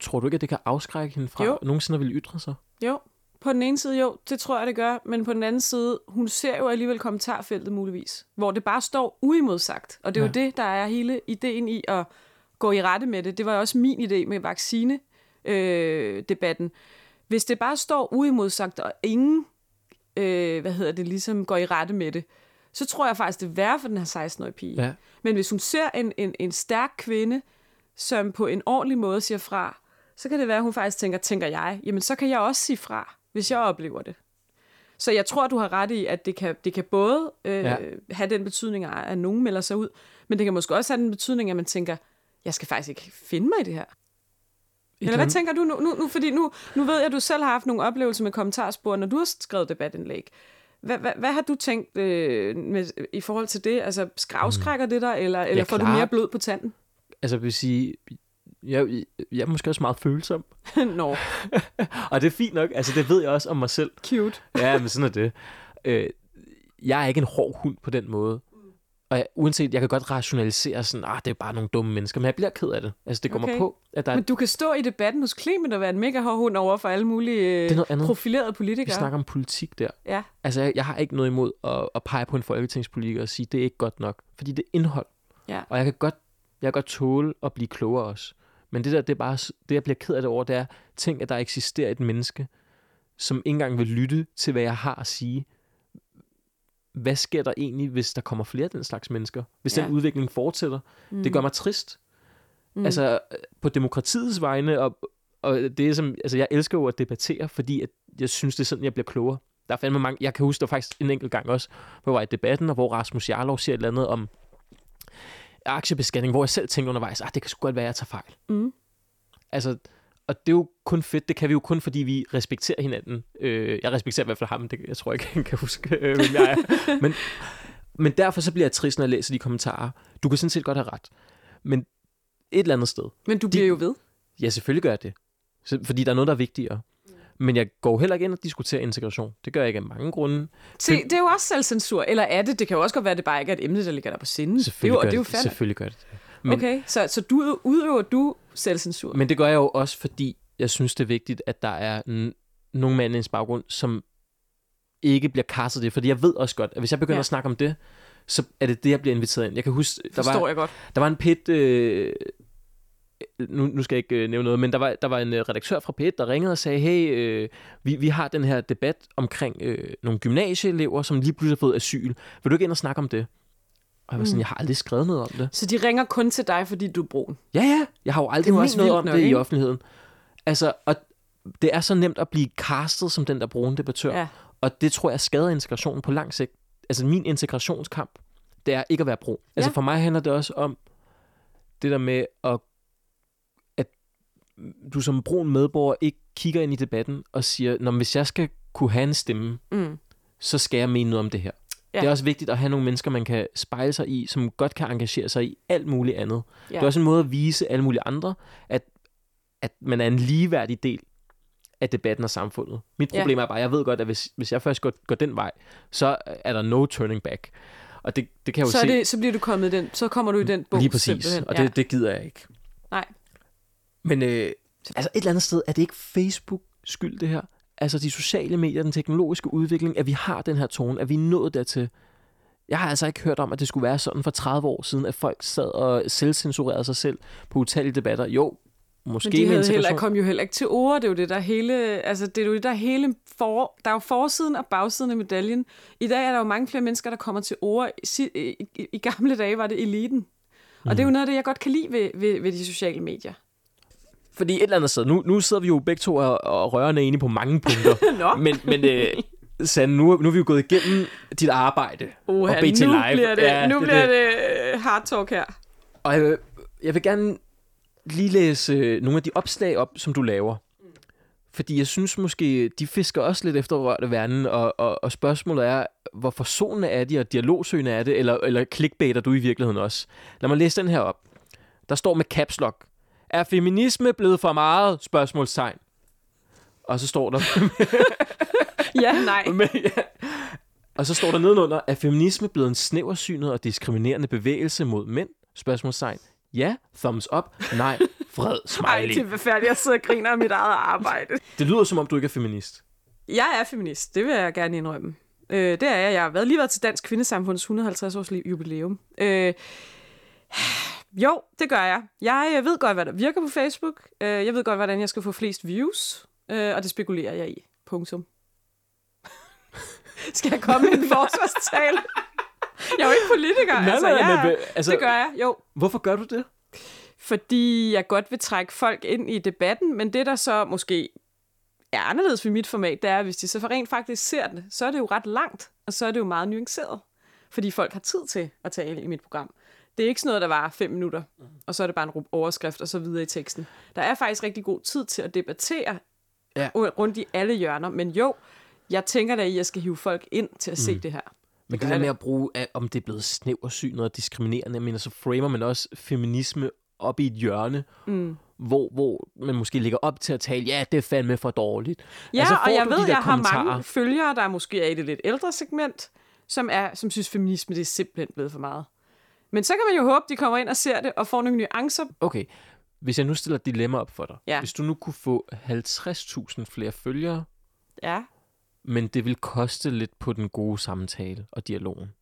Tror du ikke, at det kan afskrække hende fra Jo. nogensinde at ville ytre sig? Jo, på den ene side jo, det tror jeg, det gør, men på den anden side, hun ser jo alligevel kommentarfeltet muligvis, hvor det bare står uimodsagt. Og det er Ja. jo det, der er hele ideen i at gå i rette med det. Det var også min idé med vaccinedebatten. Øh. Hvis det bare står uimodsagt, og ingen øh, hvad hedder det, ligesom går i rette med det, så tror jeg faktisk, det er værre for den her 16-årige pige. Ja. Men hvis hun ser en, en, en stærk kvinde, som på en ordentlig måde siger fra, så kan det være, at hun faktisk tænker, tænker jeg, jamen så kan jeg også sige fra, hvis jeg oplever det. Så jeg tror, du har ret i, at det kan, det kan både øh, Ja. ja. have den betydning, at nogen melder sig ud, men det kan måske også have den betydning, at man tænker, jeg skal faktisk ikke finde mig i det her. Eller hvad tænker du nu? nu, nu fordi nu, nu ved jeg, at du selv har haft nogle oplevelser med kommentarspor, når du har skrevet debatindlæg. Hvad, hvad, hvad har du tænkt øh, med, i forhold til det? Altså, afskrækker det dig, eller, eller får du mere blod på tanden? Altså, jeg vil sige, jeg, jeg er måske også meget følsom. <laughs> Nå, <laughs> Og det er fint nok. Altså, det ved jeg også om mig selv. cute. Ja, men sådan er det. Øh, jeg er ikke en hård hund på den måde. Og jeg, uanset, jeg kan godt rationalisere sådan, ah, det er bare nogle dumme mennesker, men jeg bliver ked af det. Altså, det går okay. på, at der er, Men du kan stå i debatten hos Clement og være en mega hård hund over for alle mulige Det er noget andet. profilerede vi politikere. snakker om politik der. Ja, Altså, jeg, jeg har ikke noget imod at, at pege på en folketingspolitiker og sige, det er ikke godt nok. Fordi det er indhold. ja. Og jeg kan godt Jeg kan godt tåle at blive klogere også. Men det der, det er bare, det jeg bliver ked af det over, det er, tænk, at der eksisterer et menneske, som ikke engang vil lytte til, hvad jeg har at sige. Hvad sker der egentlig, hvis der kommer flere af den slags mennesker? Hvis ja. Den udvikling fortsætter? Mm. Det gør mig trist. Mm. Mm. Altså, på demokratiets vegne, og, og det er som, altså, jeg elsker jo at debattere, fordi at jeg synes, det er sådan, jeg bliver klogere. Der er fandme mange, jeg kan huske, der faktisk en enkelt gang også, hvor jeg var i debatten, og hvor Rasmus Jarlov siger et eller andet om aktiebeskatning, hvor jeg selv tænkte undervejs, ah, det kan sgu godt være, at jeg tager fejl. Mm. Altså, og det er jo kun fedt, det kan vi jo kun, fordi vi respekterer hinanden. Øh, jeg respekterer i hvert fald ham, det, jeg tror ikke, han kan huske, øh, hvem jeg er. <laughs> Men, men derfor så bliver jeg trist, når jeg læser de kommentarer. Du kan sådan set godt have ret. Men et eller andet sted, Men du De- bliver jo ved. Ja, selvfølgelig gør jeg det. Fordi der er noget, der er vigtigere. Men jeg går heller ikke ind og diskuterer integration. Det gør jeg ikke af mange grunde. Se, det er jo også selvcensur. Eller er det? Det kan jo også godt være, at det bare ikke er et emne, der ligger der på sinde. Det er jo, Selvfølgelig, og gør det er jo det, selvfølgelig gør det det. Men, Okay, så, så du udøver du selvcensur? men det gør jeg jo også, fordi jeg synes, det er vigtigt, at der er nogle mænd i ens baggrund, som ikke bliver kastet det. Fordi jeg ved også godt, at hvis jeg begynder ja. at snakke om det, så er det det, jeg bliver inviteret ind. Jeg kan huske, der Forstår var, jeg godt. der var en pit... Øh, nu, nu skal jeg ikke øh, nævne noget, men der var, der var en øh, redaktør fra P1, der ringede og sagde, hey, øh, vi, vi har den her debat omkring øh, nogle gymnasieelever, som lige pludselig har fået asyl. Vil du ikke ind og snakke om det? Og jeg var sådan, Mm. jeg har aldrig skrevet noget om det. Så de ringer kun til dig, fordi du er brun? Ja, ja, jeg har jo aldrig også noget om nok, det i ikke? offentligheden. Altså, og det er så nemt at blive castet som den der brune debattør. Ja. Og det tror jeg skader integrationen på lang sigt. Altså min integrationskamp, det er ikke at være brun. Altså Ja. for mig handler det også om det der med, at du som brun medborger ikke kigger ind i debatten og siger, Nå, men hvis jeg skal kunne have en stemme, Mm. så skal jeg mene noget om det her. Ja. Ja. Det er også vigtigt at have nogle mennesker, man kan spejle sig i, som godt kan engagere sig i alt muligt andet. Ja. Det er også en måde at vise alle mulige andre, at, at man er en ligeværdig del af debatten og samfundet. Mit Ja. problem er bare, at jeg ved godt, at hvis, hvis jeg først går, går den vej, så er der no turning back. Og det, det kan jeg jo Så, se det, så bliver du kommet den, så kommer du i den bog lige præcis, simpelthen. og det, det gider jeg ikke. Nej. Men øh, altså et eller andet sted, er det ikke Facebook skyld det her? Altså de sociale medier, den teknologiske udvikling, at vi har den her tone, at vi er nået dertil. Jeg har altså ikke hørt om, at det skulle være sådan for 30 år siden, at folk sad og selvcensurerede sig selv på utallige debatter. Jo, måske Men de med havde heller, kom jo heller ikke til ord. Det er jo det, der hele... Altså, det er jo det, der hele... For, der er jo forsiden og bagsiden af medaljen. I dag er der jo mange flere mennesker, der kommer til ord. I, i, i, i gamle dage var det eliten. Og det er jo noget af det, jeg godt kan lide ved, ved, ved de sociale medier. Fordi et eller andet sted, nu, nu sidder vi jo begge to og, og rørende enige på mange punkter. <laughs> Nå. men men øh, Sande, nu, nu er vi jo gået igennem dit arbejde Oha, og BT nu Live. bliver det, Ja, nu det- bliver det- det øh, hard talk her. Og jeg, jeg vil gerne lige læse øh, nogle af de opslag op, som du laver. Fordi jeg synes måske, de fisker også lidt efter rørte verden, og, og, og spørgsmålet er, hvor forsonende er de, og dialogsøgende er det, eller, eller clickbaiter du i virkeligheden også? Lad mig læse den her op. Der står med caps lock. Er feminisme blevet for meget? Spørgsmålstegn. Og så står der... <laughs> Ja, nej. <laughs> Men, ja. Og så står der nedenunder, er feminisme blevet en snæversynet og diskriminerende bevægelse mod mænd? Spørgsmålstegn. Ja, thumbs up. Nej, fred, Ej, smiley. det er færdigt. Jeg sidder og griner af mit eget arbejde. <laughs> Det lyder som om, du ikke er feminist. Jeg er feminist, det vil jeg gerne indrømme. Øh, det er jeg. Jeg har været, lige været til Dansk Kvindesamfunds 150 års liv- jubilæum. Øh, jo, det gør jeg. Jeg øh, ved godt, hvad der virker på Facebook. Øh, jeg ved godt, hvordan jeg skal få flest views. Øh, og det spekulerer jeg i. Punktum. <laughs> skal jeg komme med en <laughs> forsvarstale? Jeg er jo ikke politiker. Nej, altså, nej, jeg, men, altså- det gør jeg, jo. Hvorfor gør du det? Fordi jeg godt vil trække folk ind i debatten, men det, der så måske er anderledes ved mit format, det er, at hvis de så rent faktisk ser det, så er det jo ret langt, og så er det jo meget nuanceret. Fordi folk har tid til at tale i mit program. Det er ikke sådan noget, der var fem minutter, og så er det bare en overskrift og så videre i teksten. Der er faktisk rigtig god tid til at debattere Ja. rundt i alle hjørner, men jo, jeg tænker da at jeg skal hive folk ind til at se det her. Men gør det der med at bruge, at, om det er blevet snæversynet og diskriminerende, jeg mener, så framer man også feminisme op i et hjørne, Mm. hvor, hvor man måske ligger op til at tale, ja, det er fandme for dårligt. Ja, Altså, og jeg ved, jeg har mange følgere, der måske er i det lidt ældre segment, som, er, som synes, feminisme det er simpelthen blevet for meget. Men så kan man jo håbe, de kommer ind og ser det, og får nogle nuancer. Okay, hvis jeg nu stiller et dilemma op for dig. Ja. Hvis du nu kunne få 50.000 flere følgere, Ja. men det vil koste lidt på den gode samtale og dialogen.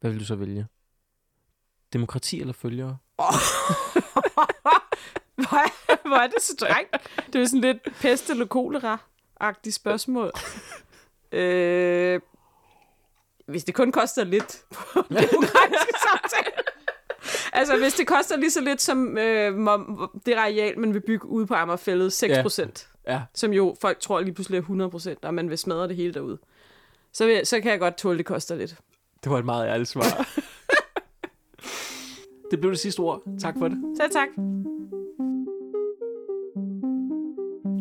Hvad vil du så vælge? demokrati eller følgere? <laughs> hvor, er, hvor er det strengt? Det er sådan lidt pest eller kolera-agtigt spørgsmål. <laughs> øh, hvis det kun koster lidt på <laughs> demokratiske samtale. altså, hvis det koster lige så lidt som øh, det areal, man vil bygge ud på Amagerfældet, 6 procent. Ja. ja. Som jo folk tror lige pludselig er 100 procent, og man vil smadre det hele derude. Så, vil, så kan jeg godt tåle, at det koster lidt. Det var et meget ærligt svar. <laughs> det blev det sidste ord. Tak for det. Så tak.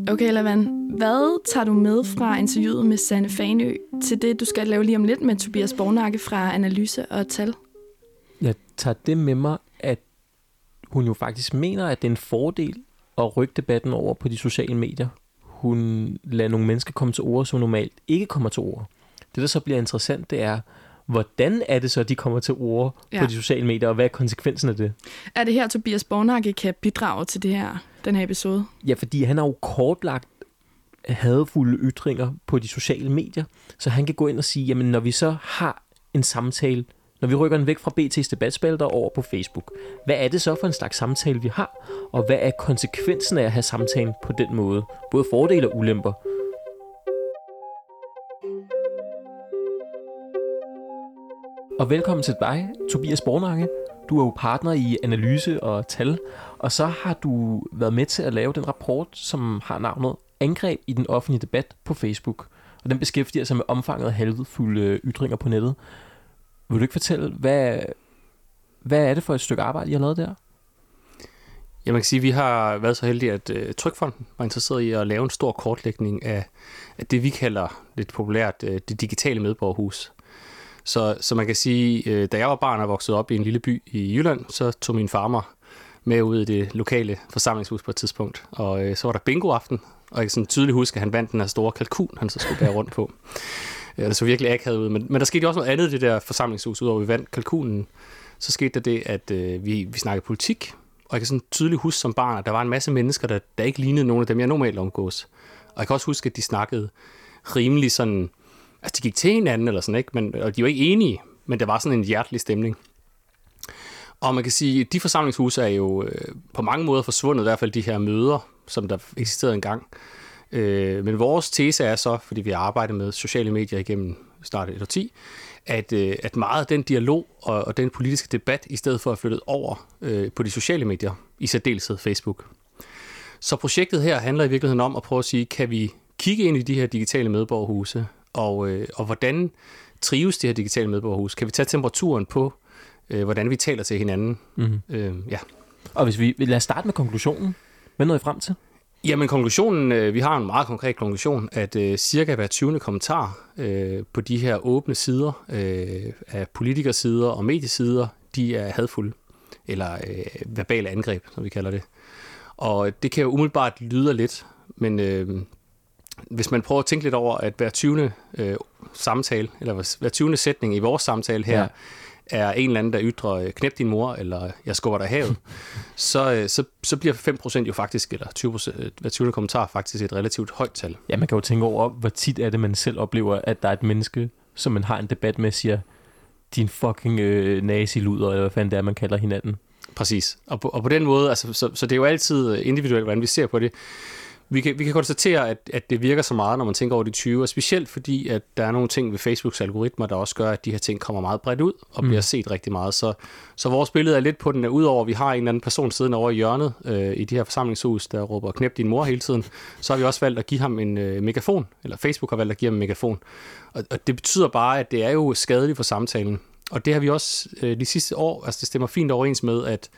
Okay, Lavan. Hvad tager du med fra interviewet med Sanne Fanø til det, du skal lave lige om lidt med Tobias Bornakke fra Analyse og Tal? Jeg tager det med mig, at hun jo faktisk mener, at det er en fordel at rykke debatten over på de sociale medier. Hun lader nogle mennesker komme til ord, som normalt ikke kommer til ord. Det, der så bliver interessant, det er, hvordan er det så, at de kommer til ord ja. på de sociale medier, og hvad er konsekvensen af det? Er det her, Tobias Bornakke kan bidrage til det her, den her episode? Ja, fordi han har jo kortlagt hadfulde ytringer på de sociale medier, så han kan gå ind og sige, jamen når vi så har en samtale, når vi rykker den væk fra BT's debatspalter over på Facebook, hvad er det så for en slags samtale, vi har, og hvad er konsekvensen af at have samtalen på den måde? Både fordele og ulemper. Og velkommen til dig, Tobias Bornange. Du er jo partner i analyse og tal, og så har du været med til at lave den rapport, som har navnet Angreb i den offentlige debat på Facebook. Og den beskæftiger sig med omfanget af halvfulde øh, ytringer på nettet. Vil du ikke fortælle, hvad, hvad er det for et stykke arbejde, I har lavet der? Ja, man kan sige, at vi har været så heldige, at uh, Trykfonden var interesseret i at lave en stor kortlægning af, af det, vi kalder lidt populært uh, det digitale medborgerhus. Så, så man kan sige, øh, da jeg var barn og voksede op i en lille by i Jylland, så tog min far mig med ud i det lokale forsamlingshus på et tidspunkt. Og øh, så var der bingo-aften, og jeg kan sådan tydeligt huske, at han vandt den her store kalkun, han så skulle bære rundt på. Ja, <laughs> det så virkelig akavet ud. Men, men der skete også noget andet i det der forsamlingshus, udover vi vandt kalkunen. Så skete der det, at øh, vi, vi snakkede politik, og jeg kan sådan tydeligt huske som barn, at der var en masse mennesker, der, der ikke lignede nogen af dem, jeg normalt omgås. Og jeg kan også huske, at de snakkede rimelig sådan altså de gik til hinanden eller sådan, ikke? Men, og de var ikke enige, men der var sådan en hjertelig stemning. Og man kan sige, at de forsamlingshuse er jo øh, på mange måder forsvundet, i hvert fald de her møder, som der eksisterede engang. Øh, men vores tese er så, fordi vi har arbejdet med sociale medier igennem snart et årti, at, øh, at meget af den dialog og, og den politiske debat, i stedet for at flyttet over øh, på de sociale medier, i særdeleshed Facebook. Så projektet her handler i virkeligheden om at prøve at sige, kan vi kigge ind i de her digitale medborgerhuse og, øh, og hvordan trives det her digitale medborgerhus? Kan vi tage temperaturen på, øh, hvordan vi taler til hinanden? Mm-hmm. Øh, ja. Og hvis vi lad os starte med konklusionen. Hvad nåede I frem til? Jamen konklusionen, øh, vi har en meget konkret konklusion, at øh, cirka hver 20. kommentar øh, på de her åbne sider øh, af politikersider og mediesider, de er hadfulde, eller øh, verbale angreb, som vi kalder det. Og det kan jo umiddelbart lyde lidt, men øh, hvis man prøver at tænke lidt over, at hver 20. Øh, samtale, eller hver 20. sætning i vores samtale her, ja. er en eller anden, der ytrer, øh, knæp din mor, eller jeg skubber dig havet, <laughs> så, øh, så, så bliver 5% jo faktisk, eller 20%, øh, hver 20. kommentar faktisk et relativt højt tal. Ja, man kan jo tænke over, hvor tit er det, man selv oplever, at der er et menneske, som man har en debat med, siger, din fucking øh, nazi-luder, eller hvad fanden det er, man kalder hinanden. Præcis. Og på, og på den måde, altså, så, så det er jo altid individuelt, hvordan vi ser på det vi kan, vi kan konstatere, at, at det virker så meget, når man tænker over de 20, og specielt fordi, at der er nogle ting ved Facebooks algoritmer, der også gør, at de her ting kommer meget bredt ud og mm. bliver set rigtig meget. Så, så vores billede er lidt på den, at udover at vi har en eller anden person siddende over i hjørnet øh, i de her forsamlingshus, der råber, knæp din mor hele tiden, så har vi også valgt at give ham en øh, megafon, eller Facebook har valgt at give ham en megafon. Og, og det betyder bare, at det er jo skadeligt for samtalen. Og det har vi også øh, de sidste år, altså det stemmer fint overens med, at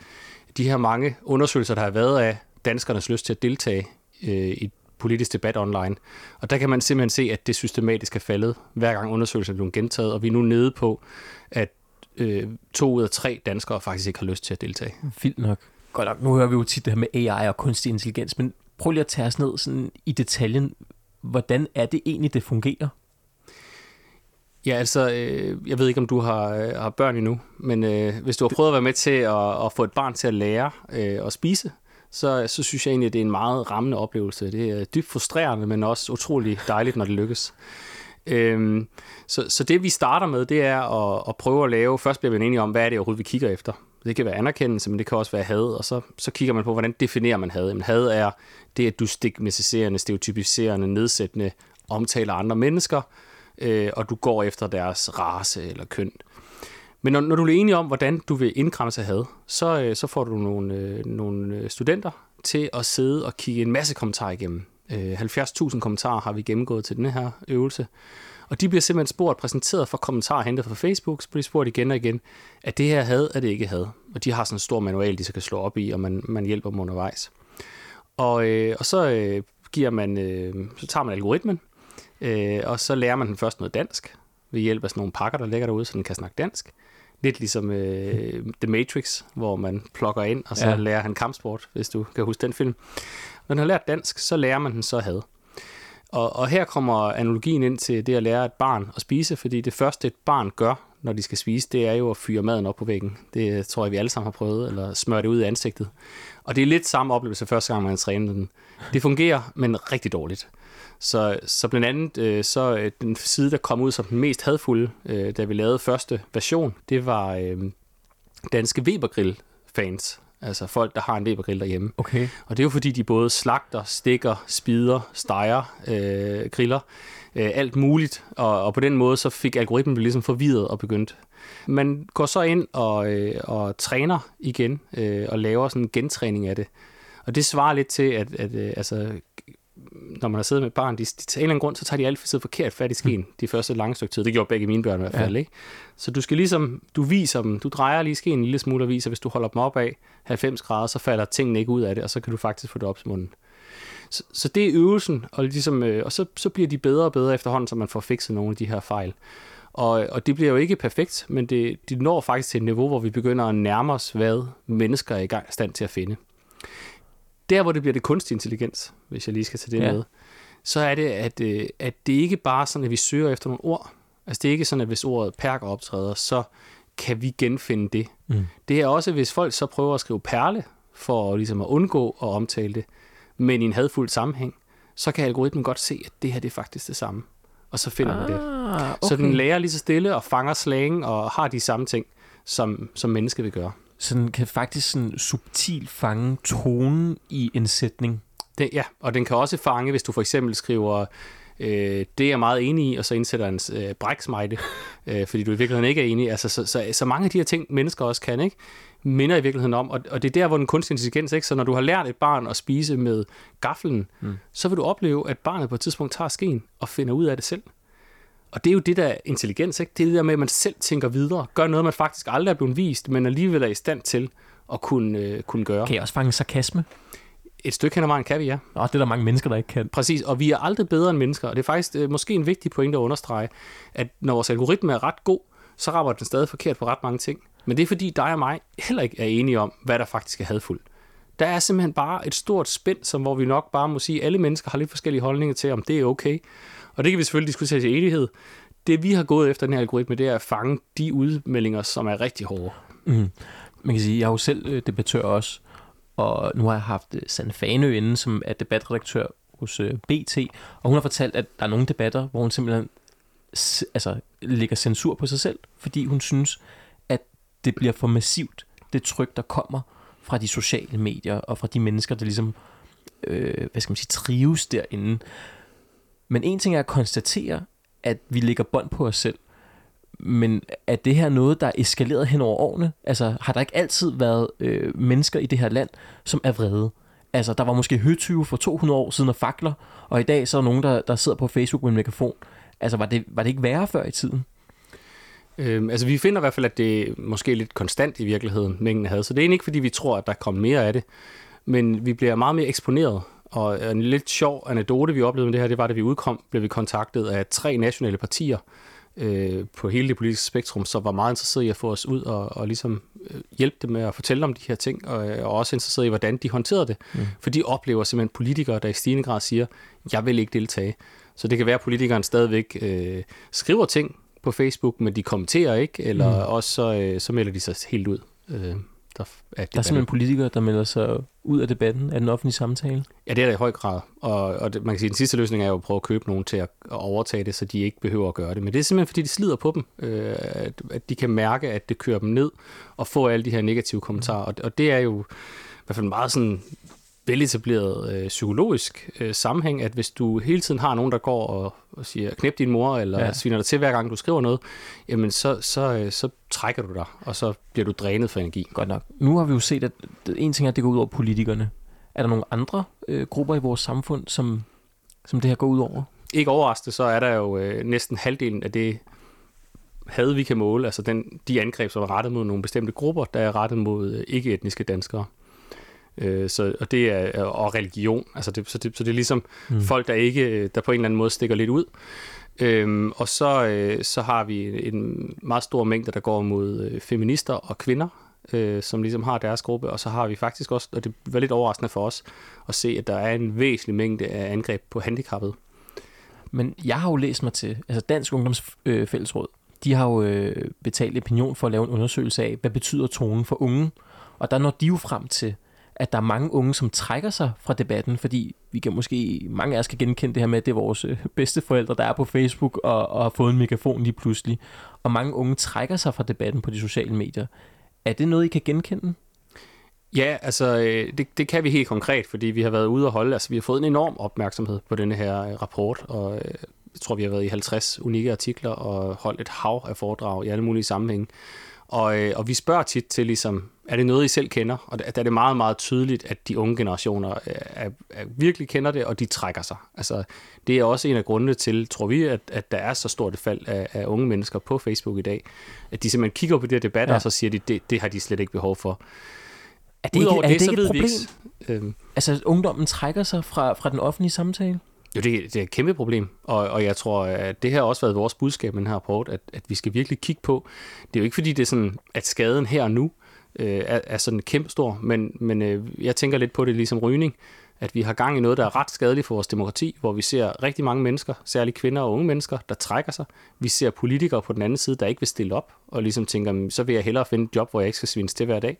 de her mange undersøgelser, der har været af danskernes lyst til at deltage øh, i politisk debat online. Og der kan man simpelthen se, at det systematisk er faldet, hver gang undersøgelser er blevet gentaget, og vi er nu nede på, at øh, to ud af tre danskere faktisk ikke har lyst til at deltage. Fint nok. Godt nok. Nu hører vi jo tit det her med AI og kunstig intelligens, men prøv lige at tage os ned sådan i detaljen. Hvordan er det egentlig, det fungerer? Ja, altså, øh, jeg ved ikke, om du har, øh, har børn endnu, men øh, hvis du har prøvet at være med til at, at få et barn til at lære øh, at spise, så, så synes jeg egentlig, at det er en meget rammende oplevelse. Det er dybt frustrerende, men også utrolig dejligt, når det lykkes. Øhm, så, så det vi starter med, det er at, at prøve at lave, først bliver vi enige om, hvad er det overhovedet, vi kigger efter. Det kan være anerkendelse, men det kan også være had, og så, så kigger man på, hvordan definerer man had. Jamen, had er det, at du stigmatiserende, stereotypiserende, nedsættende omtaler andre mennesker, øh, og du går efter deres race eller køn. Men når, når du er enig om, hvordan du vil indkramse had, så, øh, så får du nogle, øh, nogle øh, studenter til at sidde og kigge en masse kommentarer igennem. Øh, 70.000 kommentarer har vi gennemgået til den her øvelse. Og de bliver simpelthen spurgt, præsenteret for kommentarer hentet fra Facebook, så bliver de spurgt igen og igen, at det her had, er det ikke had. Og de har sådan en stor manual, de så kan slå op i, og man, man hjælper dem undervejs. Og, øh, og så øh, giver man, øh, så tager man algoritmen, øh, og så lærer man den først noget dansk, ved hjælp af sådan nogle pakker, der ligger derude, så den kan snakke dansk. Lidt ligesom øh, The Matrix, hvor man plukker ind, og så ja. lærer han kampsport, hvis du kan huske den film. Når den har lært dansk, så lærer man den så had. Og, og her kommer analogien ind til det at lære et barn at spise, fordi det første et barn gør, når de skal spise, det er jo at fyre maden op på væggen. Det tror jeg, vi alle sammen har prøvet, eller smøre det ud i ansigtet. Og det er lidt samme oplevelse første gang, man træner den. Det fungerer, men rigtig dårligt. Så, så blandt andet, øh, så øh, den side, der kom ud som den mest hadfulde, øh, da vi lavede første version, det var øh, danske Webergrill-fans. Altså folk, der har en Webergrill derhjemme. Okay. Og det er jo fordi, de både slagter, stikker, spider, steger, øh, griller, øh, alt muligt. Og, og på den måde, så fik algoritmen ligesom forvirret og begyndt. Man går så ind og, øh, og træner igen, øh, og laver sådan en gentræning af det. Og det svarer lidt til, at, at øh, altså, når man har siddet med et barn, de, de, til en eller anden grund, så tager de altid forkert fat i skeen mm. de første lange stykke tid. Det gjorde begge mine børn i hvert fald, ja. ikke? Så du skal ligesom, du viser dem, du drejer lige skeen en lille smule og viser, hvis du holder dem op af 90 grader, så falder tingene ikke ud af det, og så kan du faktisk få det op til munden. Så, så det er øvelsen, og, ligesom, øh, og så, så bliver de bedre og bedre efterhånden, så man får fikset nogle af de her fejl. Og, og det bliver jo ikke perfekt, men det, de når faktisk til et niveau, hvor vi begynder at nærme os, hvad mennesker er i gang stand til at finde. Der, hvor det bliver det kunstig intelligens, hvis jeg lige skal tage det ja. med, så er det, at, øh, at det ikke bare er sådan, at vi søger efter nogle ord. Altså det er ikke sådan, at hvis ordet perker optræder, så kan vi genfinde det. Mm. Det er også, hvis folk så prøver at skrive perle, for ligesom at undgå at omtale det, men i en hadfuld sammenhæng, så kan algoritmen godt se, at det her det er faktisk det samme. Og så finder ah, man det. Okay. Så den lærer lige så stille og fanger slang og har de samme ting, som, som mennesker vil gøre. Så den kan faktisk sådan subtilt fange tonen i en sætning. Det, ja, og den kan også fange, hvis du for eksempel skriver, øh, det er jeg meget enig i, og så indsætter en øh, bræksmejde, <laughs> øh, fordi du i virkeligheden ikke er enig. Altså, så, så, så mange af de her ting, mennesker også kan, ikke? minder i virkeligheden om, og, og det er der, hvor den kunstige intelligens, ikke? så når du har lært et barn at spise med gaflen, mm. så vil du opleve, at barnet på et tidspunkt tager skeen og finder ud af det selv. Og det er jo det, der er intelligens, ikke? Det er det der med, at man selv tænker videre, gør noget, man faktisk aldrig er blevet vist, men alligevel er i stand til at kunne, øh, kunne gøre. Kan jeg også fange sarkasme? Et stykke hen ad vejen kan vi, ja. Nå, det er der mange mennesker, der ikke kan. Præcis, og vi er aldrig bedre end mennesker, og det er faktisk øh, måske en vigtig pointe at understrege, at når vores algoritme er ret god, så rammer den stadig forkert på ret mange ting. Men det er fordi dig og mig heller ikke er enige om, hvad der faktisk er hadfuldt. Der er simpelthen bare et stort spænd, som hvor vi nok bare må sige, at alle mennesker har lidt forskellige holdninger til, om det er okay. Og det kan vi selvfølgelig diskutere til enighed. Det vi har gået efter den her algoritme, det er at fange de udmeldinger, som er rigtig hårde. Mm. Man kan sige, jeg er jo selv øh, debattør også, og nu har jeg haft øh, Sand Fanø inde, som er debatredaktør hos øh, BT, og hun har fortalt, at der er nogle debatter, hvor hun simpelthen altså, lægger censur på sig selv, fordi hun synes, at det bliver for massivt, det tryk, der kommer fra de sociale medier, og fra de mennesker, der ligesom, øh, hvad skal man sige, trives derinde. Men en ting er at konstatere, at vi lægger bånd på os selv, men er det her noget, der er eskaleret hen over årene? Altså, har der ikke altid været øh, mennesker i det her land, som er vrede? Altså, der var måske høtyve for 200 år siden og fakler, og i dag så er der nogen, der, der sidder på Facebook med en megafon. Altså, var det, var det ikke værre før i tiden? Øhm, altså, vi finder i hvert fald, at det er måske lidt konstant i virkeligheden, mængden havde. Så det er ikke, fordi vi tror, at der kommer mere af det. Men vi bliver meget mere eksponeret. Og en lidt sjov anekdote, vi oplevede med det her, det var, at vi udkom, blev vi kontaktet af tre nationale partier, øh, på hele det politiske spektrum, som var meget interesseret i at få os ud og, og ligesom øh, hjælpe dem med at fortælle om de her ting, og, og også interesseret i, hvordan de håndterede det. Mm. For de oplever simpelthen politikere, der i stigende grad siger, jeg vil ikke deltage. Så det kan være, at politikeren stadigvæk øh, skriver ting på Facebook, men de kommenterer ikke, eller mm. også så, øh, så melder de sig helt ud. Øh, der er Der er simpelthen politikere, der melder sig ud af debatten, af den offentlige samtale. Ja, det er der i høj grad. Og, og det, man kan sige, at den sidste løsning er jo at prøve at købe nogen til at, at overtage det, så de ikke behøver at gøre det. Men det er simpelthen, fordi det slider på dem, øh, at, at de kan mærke, at det kører dem ned og få alle de her negative kommentarer. Og, og det er jo i hvert fald meget sådan veletableret øh, psykologisk øh, sammenhæng, at hvis du hele tiden har nogen, der går og, og siger, knæp din mor, eller ja. sviner dig til hver gang, du skriver noget, jamen så, så, øh, så trækker du dig, og så bliver du drænet for energi. Godt nok. Nu har vi jo set, at en ting er, at det går ud over politikerne. Er der nogle andre øh, grupper i vores samfund, som, som det her går ud over? Ikke overraskende, så er der jo øh, næsten halvdelen af det had, vi kan måle, altså den, de angreb, som er rettet mod nogle bestemte grupper, der er rettet mod øh, ikke-etniske danskere. Øh, så, og det er og religion. Altså det, så, det, så det er ligesom mm. folk, der ikke der på en eller anden måde stikker lidt ud. Øhm, og så, øh, så har vi en meget stor mængde, der går mod øh, feminister og kvinder, øh, som ligesom har deres gruppe. Og så har vi faktisk også, og det var lidt overraskende for os, at se, at der er en væsentlig mængde af angreb på handicappede. Men jeg har jo læst mig til, altså Dansk Ungdomsfællesråd, de har jo øh, betalt opinion for at lave en undersøgelse af, hvad betyder tonen for unge. Og der når de jo frem til, at der er mange unge, som trækker sig fra debatten, fordi vi kan måske, mange af os kan genkende det her med, at det er vores øh, bedste forældre, der er på Facebook og, og har fået en megafon lige pludselig. Og mange unge trækker sig fra debatten på de sociale medier. Er det noget, I kan genkende? Ja, altså øh, det, det kan vi helt konkret, fordi vi har været ude og holde, altså vi har fået en enorm opmærksomhed på denne her øh, rapport, og jeg tror, vi har været i 50 unikke artikler og holdt et hav af foredrag i alle mulige sammenhænge. Og, øh, og vi spørger tit til, ligesom, er det noget, I selv kender? Og der, der er det meget, meget tydeligt, at de unge generationer øh, er, er, virkelig kender det, og de trækker sig. Altså, det er også en af grundene til, tror vi, at, at der er så stort et fald af, af unge mennesker på Facebook i dag. At de simpelthen kigger på de her debatter, ja. og så siger de, det, det har de slet ikke behov for. Er det ikke, er det, det ikke et problem? Vi ikke, øh, altså, ungdommen trækker sig fra, fra den offentlige samtale? Jo, det, det er et kæmpe problem, og, og jeg tror, at det her har også været vores budskab med den her rapport, at, at vi skal virkelig kigge på. Det er jo ikke fordi, det er sådan, at skaden her og nu øh, er, er sådan kæmpe stor, men, men øh, jeg tænker lidt på det ligesom rygning, at vi har gang i noget, der er ret skadeligt for vores demokrati, hvor vi ser rigtig mange mennesker, særligt kvinder og unge mennesker, der trækker sig. Vi ser politikere på den anden side, der ikke vil stille op, og ligesom tænker, så vil jeg hellere finde et job, hvor jeg ikke skal svines til hver dag.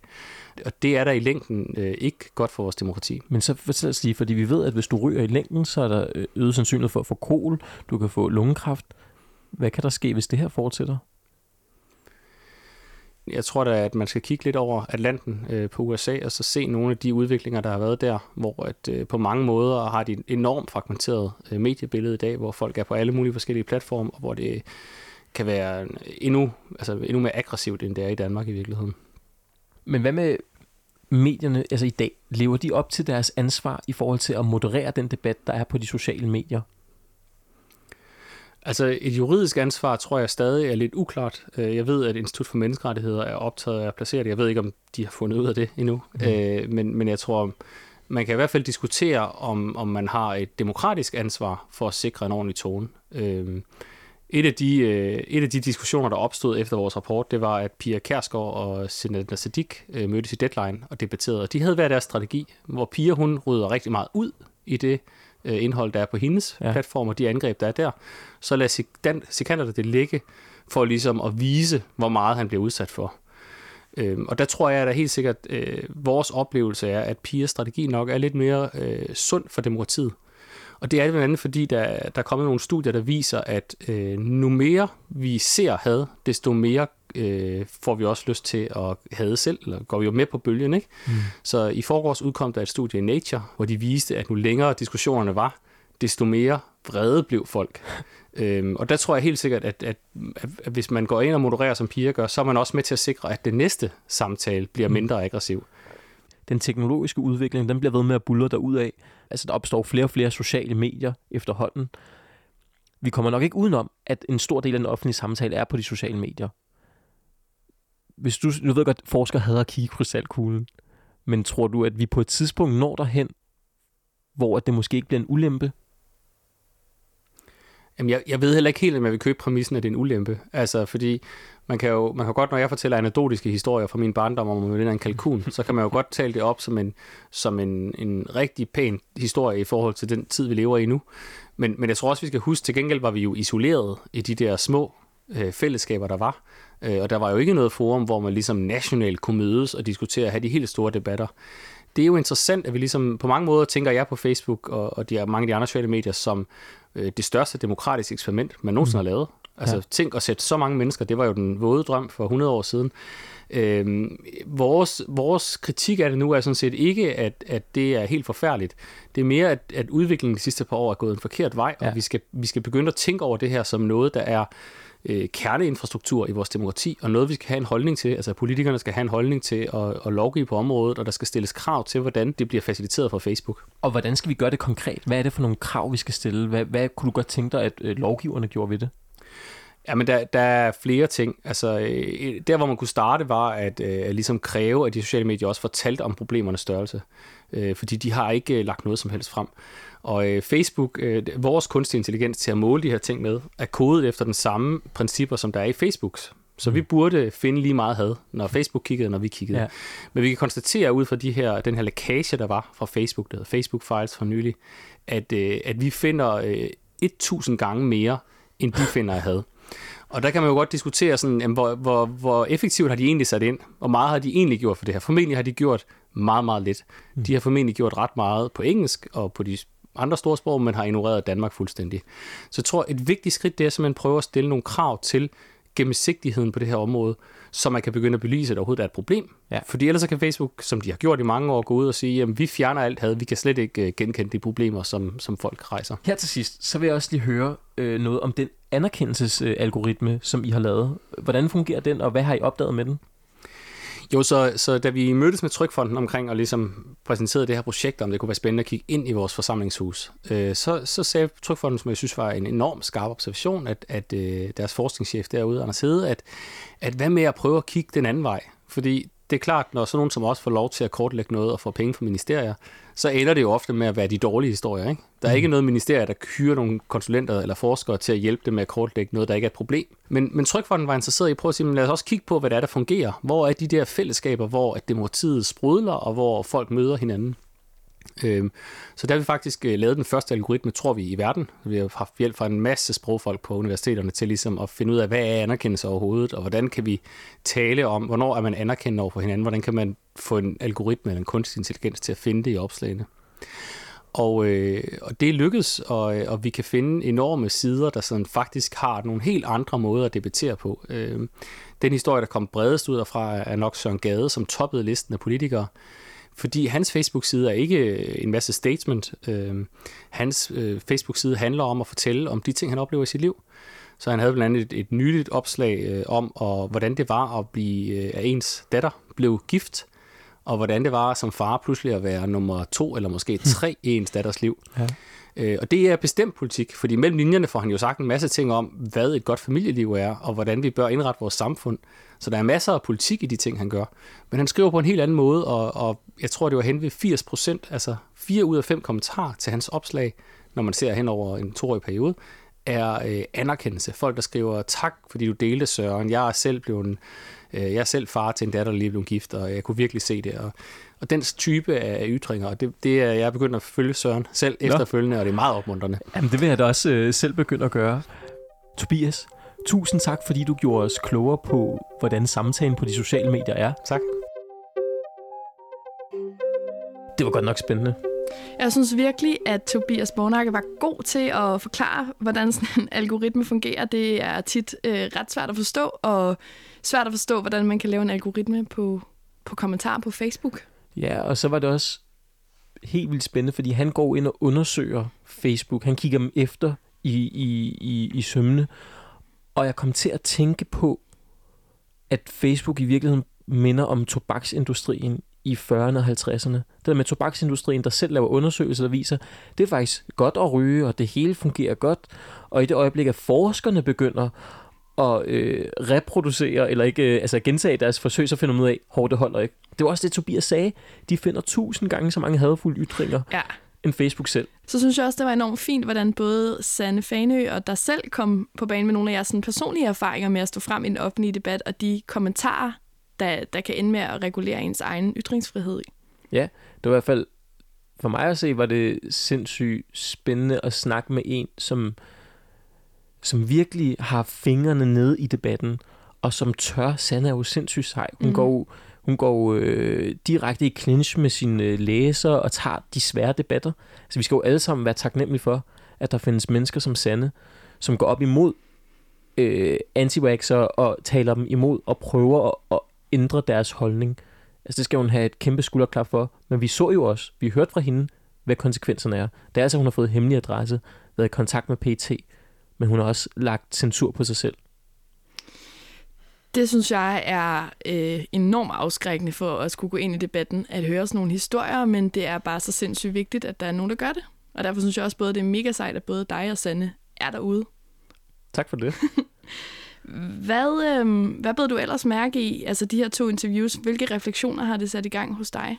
Og det er der i længden øh, ikke godt for vores demokrati. Men så fortæl os lige, fordi vi ved, at hvis du ryger i længden, så er der øh, øget sandsynlighed for at få kol, du kan få lungekræft. Hvad kan der ske, hvis det her fortsætter? Jeg tror da, at man skal kigge lidt over Atlanten øh, på USA, og så se nogle af de udviklinger, der har været der, hvor at, øh, på mange måder har de et enormt fragmenteret øh, mediebillede i dag, hvor folk er på alle mulige forskellige platforme, og hvor det kan være endnu, altså endnu mere aggressivt, end det er i Danmark i virkeligheden. Men hvad med medierne altså i dag? Lever de op til deres ansvar i forhold til at moderere den debat, der er på de sociale medier? Altså et juridisk ansvar tror jeg stadig er lidt uklart. Øh, jeg ved, at Institut for Menneskerettigheder er optaget af at placere det. Jeg ved ikke, om de har fundet ud af det endnu. Mm. Øh, men, men jeg tror, man kan i hvert fald diskutere, om, om man har et demokratisk ansvar for at sikre en ordentlig tone. Øh, et af, de, et af de diskussioner, der opstod efter vores rapport, det var, at Pia Kærsgaard og Senator Sadiq mødtes i Deadline og debatterede. De havde hver deres strategi, hvor Pia hun rydder rigtig meget ud i det øh, indhold, der er på hendes ja. platform, og de angreb, der er der, så lad Sikander det ligge, for ligesom at vise, hvor meget han bliver udsat for. Øhm, og der tror jeg, der helt sikkert, øh, vores oplevelse er, at Pias strategi nok er lidt mere øh, sund for demokratiet. Og det er blandt andet, fordi der, der er kommet nogle studier, der viser, at øh, nu mere vi ser had, desto mere øh, får vi også lyst til at have selv, eller går vi jo med på bølgen. Ikke? Mm. Så i forgårs udkom der et studie i Nature, hvor de viste, at nu længere diskussionerne var, desto mere vrede blev folk. <laughs> øhm, og der tror jeg helt sikkert, at, at, at, at hvis man går ind og modererer, som piger gør, så er man også med til at sikre, at det næste samtale bliver mm. mindre aggressiv. Den teknologiske udvikling, den bliver ved med at bulle ud af. Altså, der opstår flere og flere sociale medier efterhånden. Vi kommer nok ikke udenom, at en stor del af den offentlige samtale er på de sociale medier hvis du, nu ved godt, forskere hader at kigge på krystalkuglen, men tror du, at vi på et tidspunkt når derhen, hvor det måske ikke bliver en ulempe? Jamen, jeg, jeg ved heller ikke helt, om jeg vil købe præmissen, at det er en ulempe. Altså, fordi man kan jo man kan godt, når jeg fortæller anekdotiske historier fra min barndom om, at en kalkun, så kan man jo godt tale det op som en, som en, en rigtig pæn historie i forhold til den tid, vi lever i nu. Men, men jeg tror også, vi skal huske, til gengæld var vi jo isoleret i de der små øh, fællesskaber, der var. Øh, og der var jo ikke noget forum, hvor man ligesom nationalt kunne mødes og diskutere og have de helt store debatter. Det er jo interessant, at vi ligesom på mange måder tænker jeg på Facebook og, og de, mange af de andre sociale medier som øh, det største demokratiske eksperiment, man nogensinde mm. har lavet. Altså ja. tænk at sætte så mange mennesker, det var jo den våde drøm for 100 år siden. Øhm, vores, vores kritik af det nu er sådan set ikke, at, at det er helt forfærdeligt. Det er mere, at, at udviklingen de sidste par år er gået en forkert vej, ja. og vi skal, vi skal begynde at tænke over det her som noget, der er øh, kerneinfrastruktur i vores demokrati, og noget, vi skal have en holdning til. Altså, politikerne skal have en holdning til at, at lovgive på området, og der skal stilles krav til, hvordan det bliver faciliteret fra Facebook. Og hvordan skal vi gøre det konkret? Hvad er det for nogle krav, vi skal stille? Hvad, hvad kunne du godt tænke dig, at øh, lovgiverne gjorde ved det? Jamen, der, der er flere ting. Altså, øh, der, hvor man kunne starte, var at øh, ligesom kræve, at de sociale medier også fortalte om problemernes størrelse. Øh, fordi de har ikke øh, lagt noget som helst frem. Og øh, Facebook, øh, vores kunstig intelligens til at måle de her ting med, er kodet efter den samme principper, som der er i Facebooks. Så mm. vi burde finde lige meget had, når Facebook kiggede, når vi kiggede. Ja. Men vi kan konstatere ud fra de her, den her lækage, der var fra Facebook, der hedder Facebook Files for nylig, at, øh, at vi finder øh, 1000 gange mere, end de finder af had. Og der kan man jo godt diskutere, sådan, jamen, hvor, hvor, hvor effektivt har de egentlig sat ind? Hvor meget har de egentlig gjort for det her? Formentlig har de gjort meget, meget lidt. Mm. De har formentlig gjort ret meget på engelsk og på de andre store sprog, men har ignoreret Danmark fuldstændig. Så jeg tror, et vigtigt skridt, det er simpelthen at prøve at stille nogle krav til gennemsigtigheden på det her område, så man kan begynde at belyse, at der overhovedet er et problem. Ja. Fordi ellers så kan Facebook, som de har gjort i mange år, gå ud og sige, at vi fjerner alt had, vi kan slet ikke uh, genkende de problemer, som, som folk rejser. Her til sidst, så vil jeg også lige høre øh, noget om den anerkendelsesalgoritme, øh, som I har lavet. Hvordan fungerer den, og hvad har I opdaget med den? Jo, så, så da vi mødtes med Trykfonden omkring og ligesom præsenterede det her projekt, om det kunne være spændende at kigge ind i vores forsamlingshus, øh, så, så sagde Trykfonden, som jeg synes var en enorm skarp observation, at, at øh, deres forskningschef derude, Anders Hede, at, at hvad med at prøve at kigge den anden vej? Fordi det er klart, når sådan nogen som os får lov til at kortlægge noget og få penge fra ministerier, så ender det jo ofte med at være de dårlige historier. Ikke? Der er mm. ikke noget ministerier, der hyrer nogle konsulenter eller forskere til at hjælpe dem med at kortlægge noget, der ikke er et problem. Men, men Trykfonden var interesseret i at prøve at sige, lad os også kigge på, hvad det er, der fungerer. Hvor er de der fællesskaber, hvor at demokratiet sprudler, og hvor folk møder hinanden? Øhm, så der har vi faktisk øh, lavet den første algoritme, tror vi, i verden. Vi har haft hjælp fra en masse sprogfolk på universiteterne til ligesom at finde ud af, hvad er anerkendelse overhovedet, og hvordan kan vi tale om, hvornår er man anerkendt over for hinanden, hvordan kan man få en algoritme eller en kunstig intelligens til at finde det i opslagene. Og, øh, og det er lykkedes, og, øh, og vi kan finde enorme sider, der sådan faktisk har nogle helt andre måder at debattere på. Øh, den historie, der kom bredest ud af fra, er nok Søren Gade, som toppede listen af politikere, fordi hans Facebook-side er ikke øh, en masse statement. Øh, hans øh, Facebook-side handler om at fortælle om de ting, han oplever i sit liv. Så han havde blandt andet et, et nyligt opslag øh, om, og, hvordan det var at blive, øh, at ens datter blev gift, og hvordan det var som far pludselig at være nummer to eller måske tre i ens datters liv. Ja. Øh, og det er bestemt politik, fordi mellem linjerne får han jo sagt en masse ting om, hvad et godt familieliv er, og hvordan vi bør indrette vores samfund. Så der er masser af politik i de ting, han gør. Men han skriver på en helt anden måde, og, og jeg tror, det var hen ved 80 procent, altså 4 ud af 5 kommentarer til hans opslag, når man ser hen over en toårig periode, er øh, anerkendelse. Folk, der skriver, tak fordi du delte Søren, jeg er selv blevet øh, jeg er selv far til en datter, der lige blev gift, og jeg kunne virkelig se det. Og, og den type af ytringer, det, det er jeg begyndt at følge Søren selv Nå. efterfølgende, og det er meget opmuntrende. Jamen, det vil jeg da også øh, selv begynde at gøre. Tobias, tusind tak, fordi du gjorde os klogere på, hvordan samtalen på de sociale medier er. Tak. Det var godt nok spændende. Jeg synes virkelig, at Tobias Bornakke var god til at forklare, hvordan sådan en algoritme fungerer. Det er tit øh, ret svært at forstå, og svært at forstå, hvordan man kan lave en algoritme på, på kommentarer på Facebook. Ja, og så var det også helt vildt spændende, fordi han går ind og undersøger Facebook. Han kigger dem efter i, i, i, i sømne. Og jeg kom til at tænke på, at Facebook i virkeligheden minder om tobaksindustrien i 40'erne og 50'erne. Det der med tobaksindustrien, der selv laver undersøgelser, der viser, det er faktisk godt at ryge, og det hele fungerer godt. Og i det øjeblik, at forskerne begynder at øh, reproducere, eller ikke øh, altså gentage deres forsøg, så finder man ud af, at det holder ikke. Det var også det, Tobias sagde. De finder tusind gange så mange hadfulde ytringer, ja. end Facebook selv. Så synes jeg også, det var enormt fint, hvordan både Sanne Fanø og der selv kom på banen med nogle af jeres sådan, personlige erfaringer med at stå frem i en offentlig debat, og de kommentarer, der, der kan ende med at regulere ens egen ytringsfrihed. Ja, det var i hvert fald, for mig at se, var det sindssygt spændende at snakke med en, som som virkelig har fingrene nede i debatten, og som tør. Sanne er jo sindssygt sej. Hun mm. går hun går øh, direkte i clinch med sine øh, læsere og tager de svære debatter. Så vi skal jo alle sammen være taknemmelige for, at der findes mennesker som Sanne, som går op imod øh, anti og taler dem imod og prøver at ændre deres holdning. Altså det skal hun have et kæmpe skulderklap for. Men vi så jo også, vi hørte fra hende, hvad konsekvenserne er. Det er altså, hun har fået hemmelig adresse, været i kontakt med PT, men hun har også lagt censur på sig selv. Det synes jeg er øh, enormt afskrækkende for at skulle gå ind i debatten, at høre sådan nogle historier, men det er bare så sindssygt vigtigt, at der er nogen, der gør det. Og derfor synes jeg også både, det er mega sejt, at både dig og Sanne er derude. Tak for det. <laughs> hvad, øh, hvad blev du ellers mærke i, altså de her to interviews? Hvilke refleksioner har det sat i gang hos dig?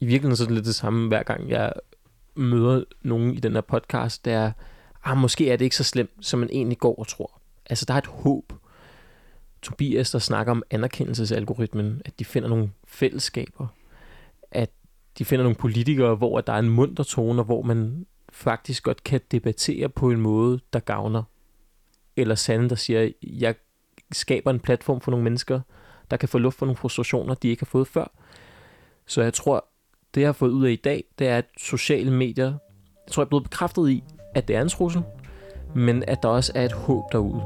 I virkeligheden så er det lidt det samme, hver gang jeg møder nogen i den her podcast, der er, ah, måske er det ikke så slemt, som man egentlig går og tror. Altså, der er et håb. Tobias, der snakker om anerkendelsesalgoritmen, at de finder nogle fællesskaber, at de finder nogle politikere, hvor der er en munter tone, og hvor man faktisk godt kan debattere på en måde, der gavner. Eller Sande, der siger, jeg skaber en platform for nogle mennesker, der kan få luft for nogle frustrationer, de ikke har fået før. Så jeg tror, det jeg har fået ud af i dag, det er, at sociale medier, jeg tror, jeg er blevet bekræftet i, at det er en trussel, men at der også er et håb derude.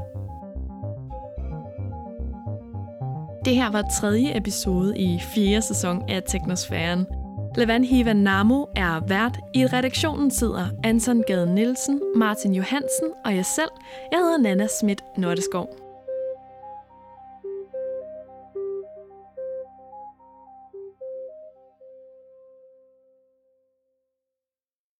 Det her var tredje episode i fjerde sæson af Teknosfæren. Levan Hiva Namo er vært. I redaktionen sidder Anton Gade Nielsen, Martin Johansen og jeg selv. Jeg hedder Nana Schmidt Nordeskov.